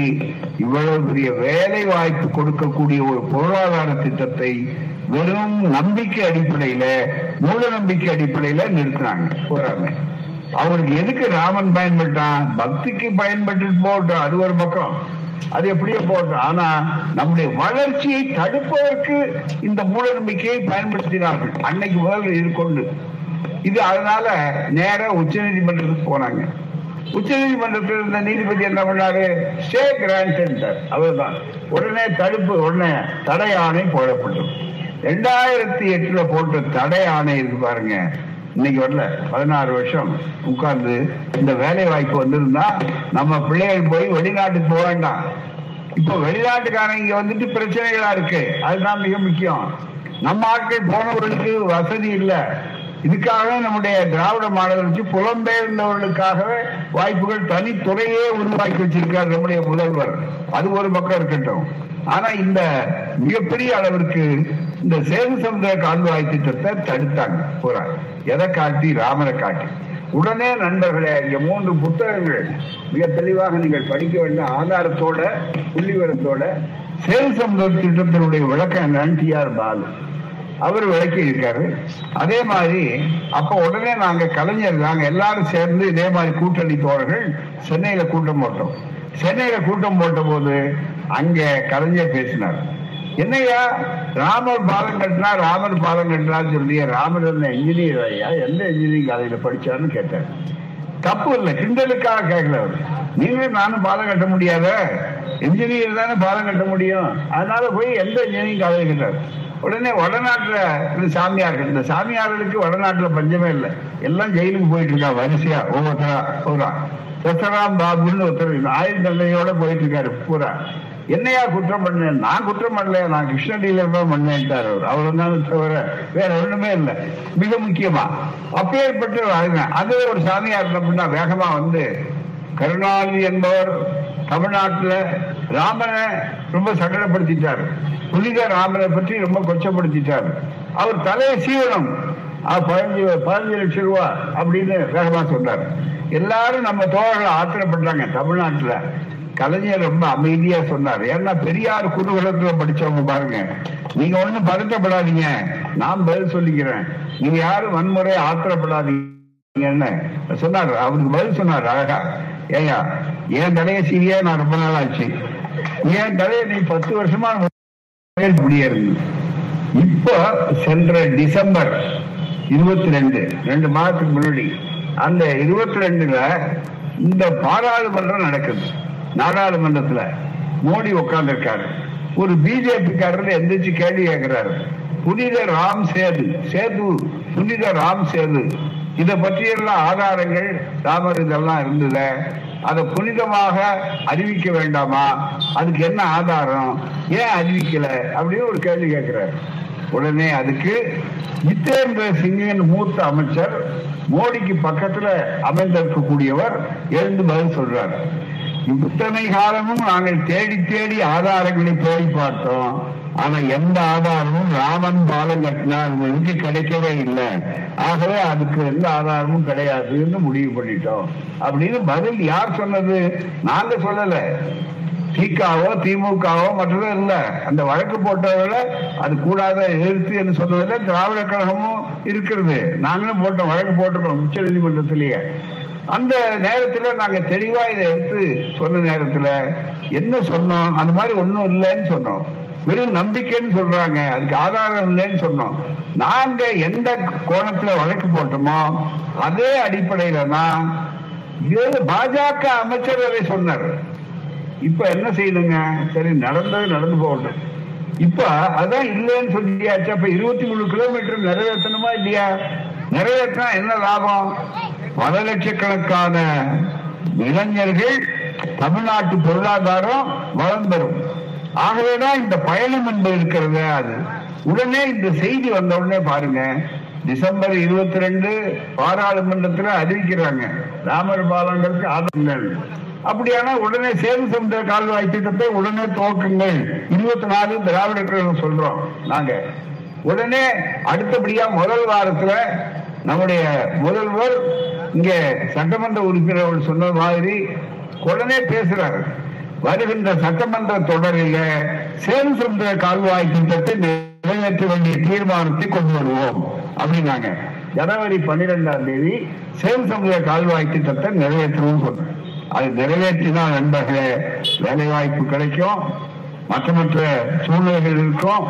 இவ்வளவு பெரிய வேலை வாய்ப்பு கொடுக்கக்கூடிய ஒரு பொருளாதார திட்டத்தை வெறும் நம்பிக்கை அடிப்படையில மூட நம்பிக்கை அடிப்படையில நிறுத்தினாங்க பூராமே. அவருக்கு எதுக்கு ராமன் பயன்பட்டான்? பக்திக்கு பயன்பட்டு போட்டோம் அது ஒரு பக்கம். அது எப்படியோ போட்டோம் ஆனா நம்முடைய வளர்ச்சியை தடுப்பதற்கு இந்த மூட நம்பிக்கையை பயன்படுத்தினார்கள். அன்னைக்கு முதல் இருக்கொண்டு இது அதனால நேர உச்ச நீதிமன்றத்துக்கு போனாங்க. உச்ச நீதிமன்றத்தில் இருந்த நீதிபதி என்ன பண்ணாரு? ஸ்டே கிராண்ட் அவர்தான் உடனே தடுப்பு உடனே தடை ஆணை போடப்பட்டது. ரெண்டாயிரத்தி எட்டுல போட்ட தடை ஆணை இருக்கு பாருங்க. இன்னைக்கு வரல பதினாறு வருஷம் உட்கார்ந்து இந்த வேலை வாய்ப்பு வந்திருந்தா நம்ம பிள்ளைகள் போய் வெளிநாட்டுக்கு போக வேண்டாம். இப்போ வெளிநாட்டுக்காரங்க இங்க வந்துட்டு பிரச்சனைகளா இருக்கு. அதுதான் மிக முக்கியம். நம்ம ஆட்கள் போனவர்களுக்கு வசதி இல்லை. இதுக்காக நம்முடைய திராவிட மாடல் வச்சு புலம்பெயர்ந்தவர்களுக்காகவே வாய்ப்புகள் தனித்துறையே உருவாக்கி வச்சிருக்கார் நம்முடைய முதல்வர். அது ஒரு பக்கம் இருக்கட்டும். ஆனா இந்த மிகப்பெரிய அளவிற்கு இந்த சேது சமுதிர கால்வாய் திட்டத்தை தடுத்தாங்க பூரா எதை காட்டி? ராமரை காட்டி. உடனே நண்பர்களே இங்க மூன்று புத்தகங்கள். மிக தெளிவாக நீங்கள் படிக்க வேண்டிய ஆதாரத்தோட புள்ளிவரத்தோட சேது சமுதிர திட்டத்தினுடைய விளக்கம் என்னன்னு டி ஆர் பாலு. அவர் விளக்கி இருக்காரு அதே மாதிரி அப்ப உடனே நாங்க கலைஞர் நாங்க எல்லாரும் சேர்ந்து இதே மாதிரி கூட்டணி தோழர்கள் சென்னையில கூட்டம் போட்டோம். சென்னையில கூட்டம் போட்ட போது அங்க கலைஞர் பேசினார். என்னையா ராமர் பாலம் கட்டினா ராமர் பாலம் கட்டினான்னு சொல்லி ராமர் என்ன இன்ஜினியர் ஐயா? எந்த இன்ஜினியரிங் காலேஜ்ல படிச்சாருன்னு கேட்டார் தப்பு இல்லை கிண்டலுக்காக கேட்கல அவர் நீங்களும் நானும் பாலம் கட்ட முடியாத? இன்ஜினியர் தானே பாலம் கட்ட முடியும். அதனால போய் எந்த இன்ஜினியரிங் காலேஜ் கட்டார். உடனே வடநாட்டுல சாமியார்கள் இந்த சாமியார்களுக்கு வடநாட்டுல பஞ்சமே இல்லை. எல்லாம் ஜெயிலுக்கு போயிட்டு இருக்கா வரிசையா ஒவ்வொருத்தரா பூரா சசராம் பாபுன்னு ஒருத்தர் ஆயுள் தண்டனையோட போயிட்டு இருக்காரு பூரா. என்னையா குற்றம் பண்ணேன்? நான் குற்றம் பண்ணல நான் கிருஷ்ணகிரியில பண்ணேன்ட்டார் அவர். அவர் வந்தாலும் தவிர வேற ஒண்ணுமே இல்லை. மிக முக்கியமா அப்பேற்பட்ட ஒரு அது ஒரு சாமியார் அப்படின்னா வேகமா வந்து கருணாநிதி என்பவர் தமிழ்நாட்டுல ராமனை ரொம்ப சங்கடப்படுத்திட்டார். புனித ராமனை பற்றி ரொம்ப கொச்சப்படுத்திட்டார். அவர் தலையை சீவனம் பதினஞ்சு பதினஞ்சு லட்சம் ரூபா அப்படின்னு வேகமா சொன்னார் எல்லாரும் நம்ம தோழர்கள் ஆத்திரப்படுறாங்க தமிழ்நாட்டுல. கலைஞர் ரொம்ப அமைதியா சொன்னார். ஏன்னா பெரியார் குருகுலத்துல படிச்சவங்க பாருங்க. நீங்க ஒண்ணும் பதட்டப்படாதீங்க நான் பதில் சொல்லிக்கிறேன். நீங்க யாரும் வன்முறை ஆத்திரப்படாதீங்க என்ன சொன்னார். அவருக்கு பதில் சொன்னார் அழகா. ஏயா என் தலைய சீரியா நான் ரொம்ப நாள் ஆச்சு. என் தலைய நீ பத்து வருஷமா முடியாது இப்போ சென்ற டிசம்பர் இருபத்தி ரெண்டு ரெண்டு மாதத்துக்கு முன்னாடி அந்த இருபத்தி ரெண்டுல இந்த பாராளுமன்றம் நடக்குது. நாடாளுமன்றத்துல மோடி உட்கார்ந்து இருக்காரு ஒரு பிஜேபி காரர் எந்திரிச்சு கேள்வி கேட்கிறாரு புனித ராம் சேது சேது புனித ராம் சேது. இதை பற்றியெல்லாம் ஆதாரங்கள் ராமர் இதெல்லாம் இருந்தத அதை புனிதமாக அறிவிக்க வேண்டாமா? அதுக்கு என்ன ஆதாரம்? ஏன் அறிவிக்கல? அப்படின்னு ஒரு கேள்வி கேட்கிறாரு உடனே அதுக்கு ஜித்தேந்திர சிங்கின் மூத்த அமைச்சர் மோடிக்கு பக்கத்துல அமைந்திருக்கக்கூடியவர் எழுந்து பதில் சொல்றார். இத்தனை காலமும் நாங்கள் தேடி தேடி ஆதாரங்களை தேடி பார்த்தோம். ஆனா எந்த ஆதாரமும் ராமன் பாலம் கட்டினார் கிடைக்கவே இல்லை. ஆகவே அதுக்கு எந்த ஆதாரமும் கிடையாதுன்னு முடிவு பண்ணிட்டோம். அப்படின்னு பதில் யார் சொன்னது? நாங்க சொல்லல. திகாவோ திமுகவோ மற்றதோ இல்லை. அந்த வழக்கு போட்டவர்கள அது கூடாத எதிர்த்து என்று சொன்னதில் திராவிட கழகமும் இருக்கிறது. நாங்களும் போட்டோம் வழக்கு போட்டிருக்கோம் உச்ச நீதிமன்றத்திலேயே. அந்த நேரத்துல நாங்க தெளிவா இதை எடுத்து சொன்ன நேரத்துல என்ன சொன்னோம்? அந்த மாதிரி ஒண்ணும் இல்லைன்னு சொன்னோம். வெறும் நம்பிக்கைன்னு சொல்றாங்க. அதுக்கு ஆதாரம் இல்லைன்னு சொன்னோம். நாங்க எந்த கோணத்துல வழக்கு போட்டோமோ அதே அடிப்படையில தான் பாஜக அமைச்சர் அதை சொன்னார். இப்ப என்ன செய்யணுங்க? சரி நடந்தது நடந்து போகட்டும். இப்ப அதான் இல்லைன்னு சொல்லியாச்சு. அப்ப இருபத்தி மூணு கிலோமீட்டர் நிறைவேற்றணுமா இல்லையா? நிறைவேற்றினா என்ன லாபம்? பல லட்சக்கணக்கான இளைஞர்கள் தமிழ்நாட்டு பொருளாதாரம் வளம் பெறும். ஆகவேதான் இந்த பயணம் என்பது இருக்கிறது. அது உடனே இந்த செய்தி வந்த உடனே பாருங்க. டிசம்பர் இருபத்தி ரெண்டு பாராளுமன்றத்தில் அறிவிக்கிறாங்க. ராமர் பாலங்களுக்கு ஆதரங்கள் அப்படியான உடனே சேது சமுதிர கால்வாய் திட்டத்தை உடனே துவக்குங்கள். இருபத்தி நாலு திராவிடர்கள் சொல்றோம். நாங்க உடனே அடுத்தபடியா முதல் வாரத்துல நம்முடைய முதல்வர் இங்க சட்டமன்ற உறுப்பினர் அவர் சொன்ன மாதிரி உடனே பேசுறாரு. வருகின்ற சட்டமன்ற தொடரில் சேது சமுத்திர கால்வாய் திட்டத்தை நிறைவேற்ற வேண்டிய தீர்மானத்தை கொண்டு வருவோம் அப்படின்னாங்க. ஜனவரி பன்னிரெண்டாம் தேதி சேது சமுதாய கால்வாய் திட்டத்தை நிறைவேற்றவும் சொன்னேன் அது நிறைவேற்றினால் நண்பர்களே வேலை வாய்ப்பு கிடைக்கும் மற்ற மற்ற சூழ்நிலைகள் இருக்கும்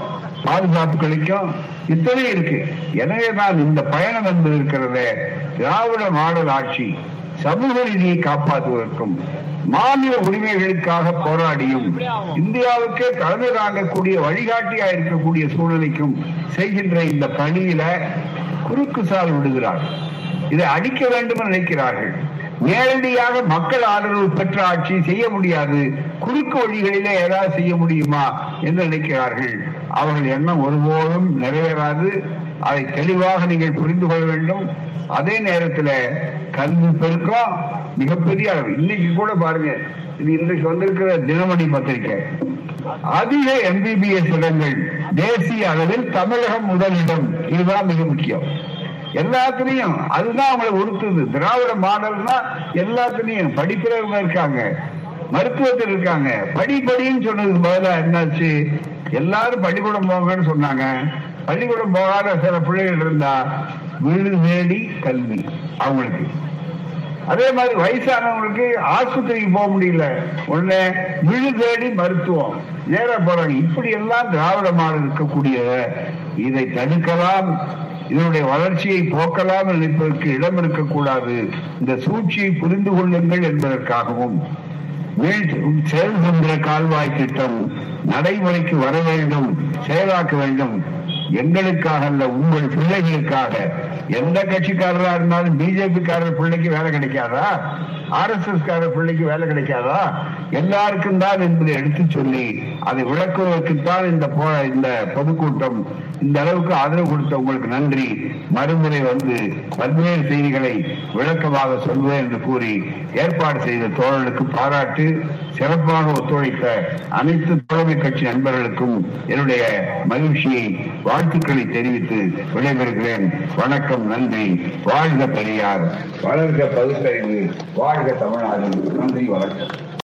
பாதுகாப்பு கிடைக்கும் இத்தனை இருக்கு. எனவே தான் இந்த பயணம் என்பது இருக்கிறது திராவிட மாடல் ஆட்சி சமூக நீதியை காப்பாற்றுவதற்கும் மாநில உரிமைகளுக்காக போராடியும் இந்தியாவுக்கே தலைமை தாங்கக்கூடிய வழிகாட்டியா இருக்கக்கூடிய சூழ்நிலைக்கும் செய்கின்ற இந்த பணியில குறுக்கு சால் விடுகிறார் இதை அடிக்க வேண்டும் நினைக்கிறார்கள். நேரடியாக மக்கள் ஆதரவு பெற்ற ஆட்சி செய்ய முடியாது. குறுக்கு வழிகளிலே ஏதாவது செய்ய முடியுமா என்று நினைக்கிறார்கள். அவர்கள் எண்ணம் ஒருபோதும் நிறைவேறாது. அதை தெளிவாக நீங்கள் புரிந்து கொள்ள வேண்டும். அதே நேரத்தில் கல்வி பெருக்கம் மிகப்பெரிய அளவு. இன்னைக்கு கூட பாருங்க இது இன்றைக்கு வந்திருக்கிற தினமணி பத்திரிகை அதிக எம்பிபிஎஸ் இடங்கள் தேசிய அளவில் தமிழகம் முதலிடம். இதுதான் மிக முக்கியம். எல்லாத்துலயும் அதுதான் அவங்களை உறுத்துது. திராவிட மாடல்னா எல்லாத்துலயும் படிக்கிறவங்க இருக்காங்க மருத்துவத்தில் இருக்காங்க. படிப்படின்னு சொன்னது சொன்னதுக்கு பதிலாக என்னாச்சு? எல்லாரும் பள்ளிக்கூடம் போங்கன்னு சொன்னாங்க. பள்ளிக்கூடம் போகாத சில பிள்ளைகள் இருந்தா வீடு தேடி கல்வி அவங்களுக்கு. அதே மாதிரி வயசானவங்களுக்கு ஆஸ்பத்திரிக்கு போக முடியல. உடனே விழு தேடி மருத்துவம். நேர போறாங்க இப்படி எல்லாம் திராவிட மாடல் இருக்கக்கூடிய இதை தடுக்கலாம். இதனுடைய வளர்ச்சியை போக்கலாம் நினைப்பதற்கு இடம் இருக்கக்கூடாது. இந்த சூழ்ச்சியை புரிந்து கொள்ளுங்கள் என்பதற்காகவும் செயல்படுகிற கால்வாய் திட்டம் நடைமுறைக்கு வர வேண்டும் செயலாக்க வேண்டும். எங்களுக்காக அல்ல உங்கள் பிள்ளைகளுக்காக. எந்த கட்சிக்காரரா இருந்தாலும் பிஜேபி காரர் பிள்ளைக்கு வேலை கிடைக்காதா? ஆர் எஸ் எஸ் காரர் பிள்ளைக்கு வேலை கிடைக்காதா? எல்லாருக்கும் தான் என்பதை எடுத்து சொல்லி அதை விளக்குவதற்குத்தான் இந்த இந்த பொதுக்கூட்டம் இந்த அளவுக்கு ஆதரவு கொடுத்த உங்களுக்கு நன்றி. மறுமுறை வந்து பல்வேறு செய்திகளை விளக்கமாக சொல்வேன் என்று கூறி ஏற்பாடு செய்த தோழர்களுக்கு பாராட்டு சிறப்பாக ஒத்துழைத்த அனைத்து தோழமை கட்சி நண்பர்களுக்கும் என்னுடைய மகிழ்ச்சியை வாழ்த்துக்களை தெரிவித்து விடைபெறுகிறேன். வணக்கம் நன்றி. வாழ்க பெரியார். வளர்க பகுத்தறிவு. வாழ்க தமிழ்நாடு. நன்றி வணக்கம்.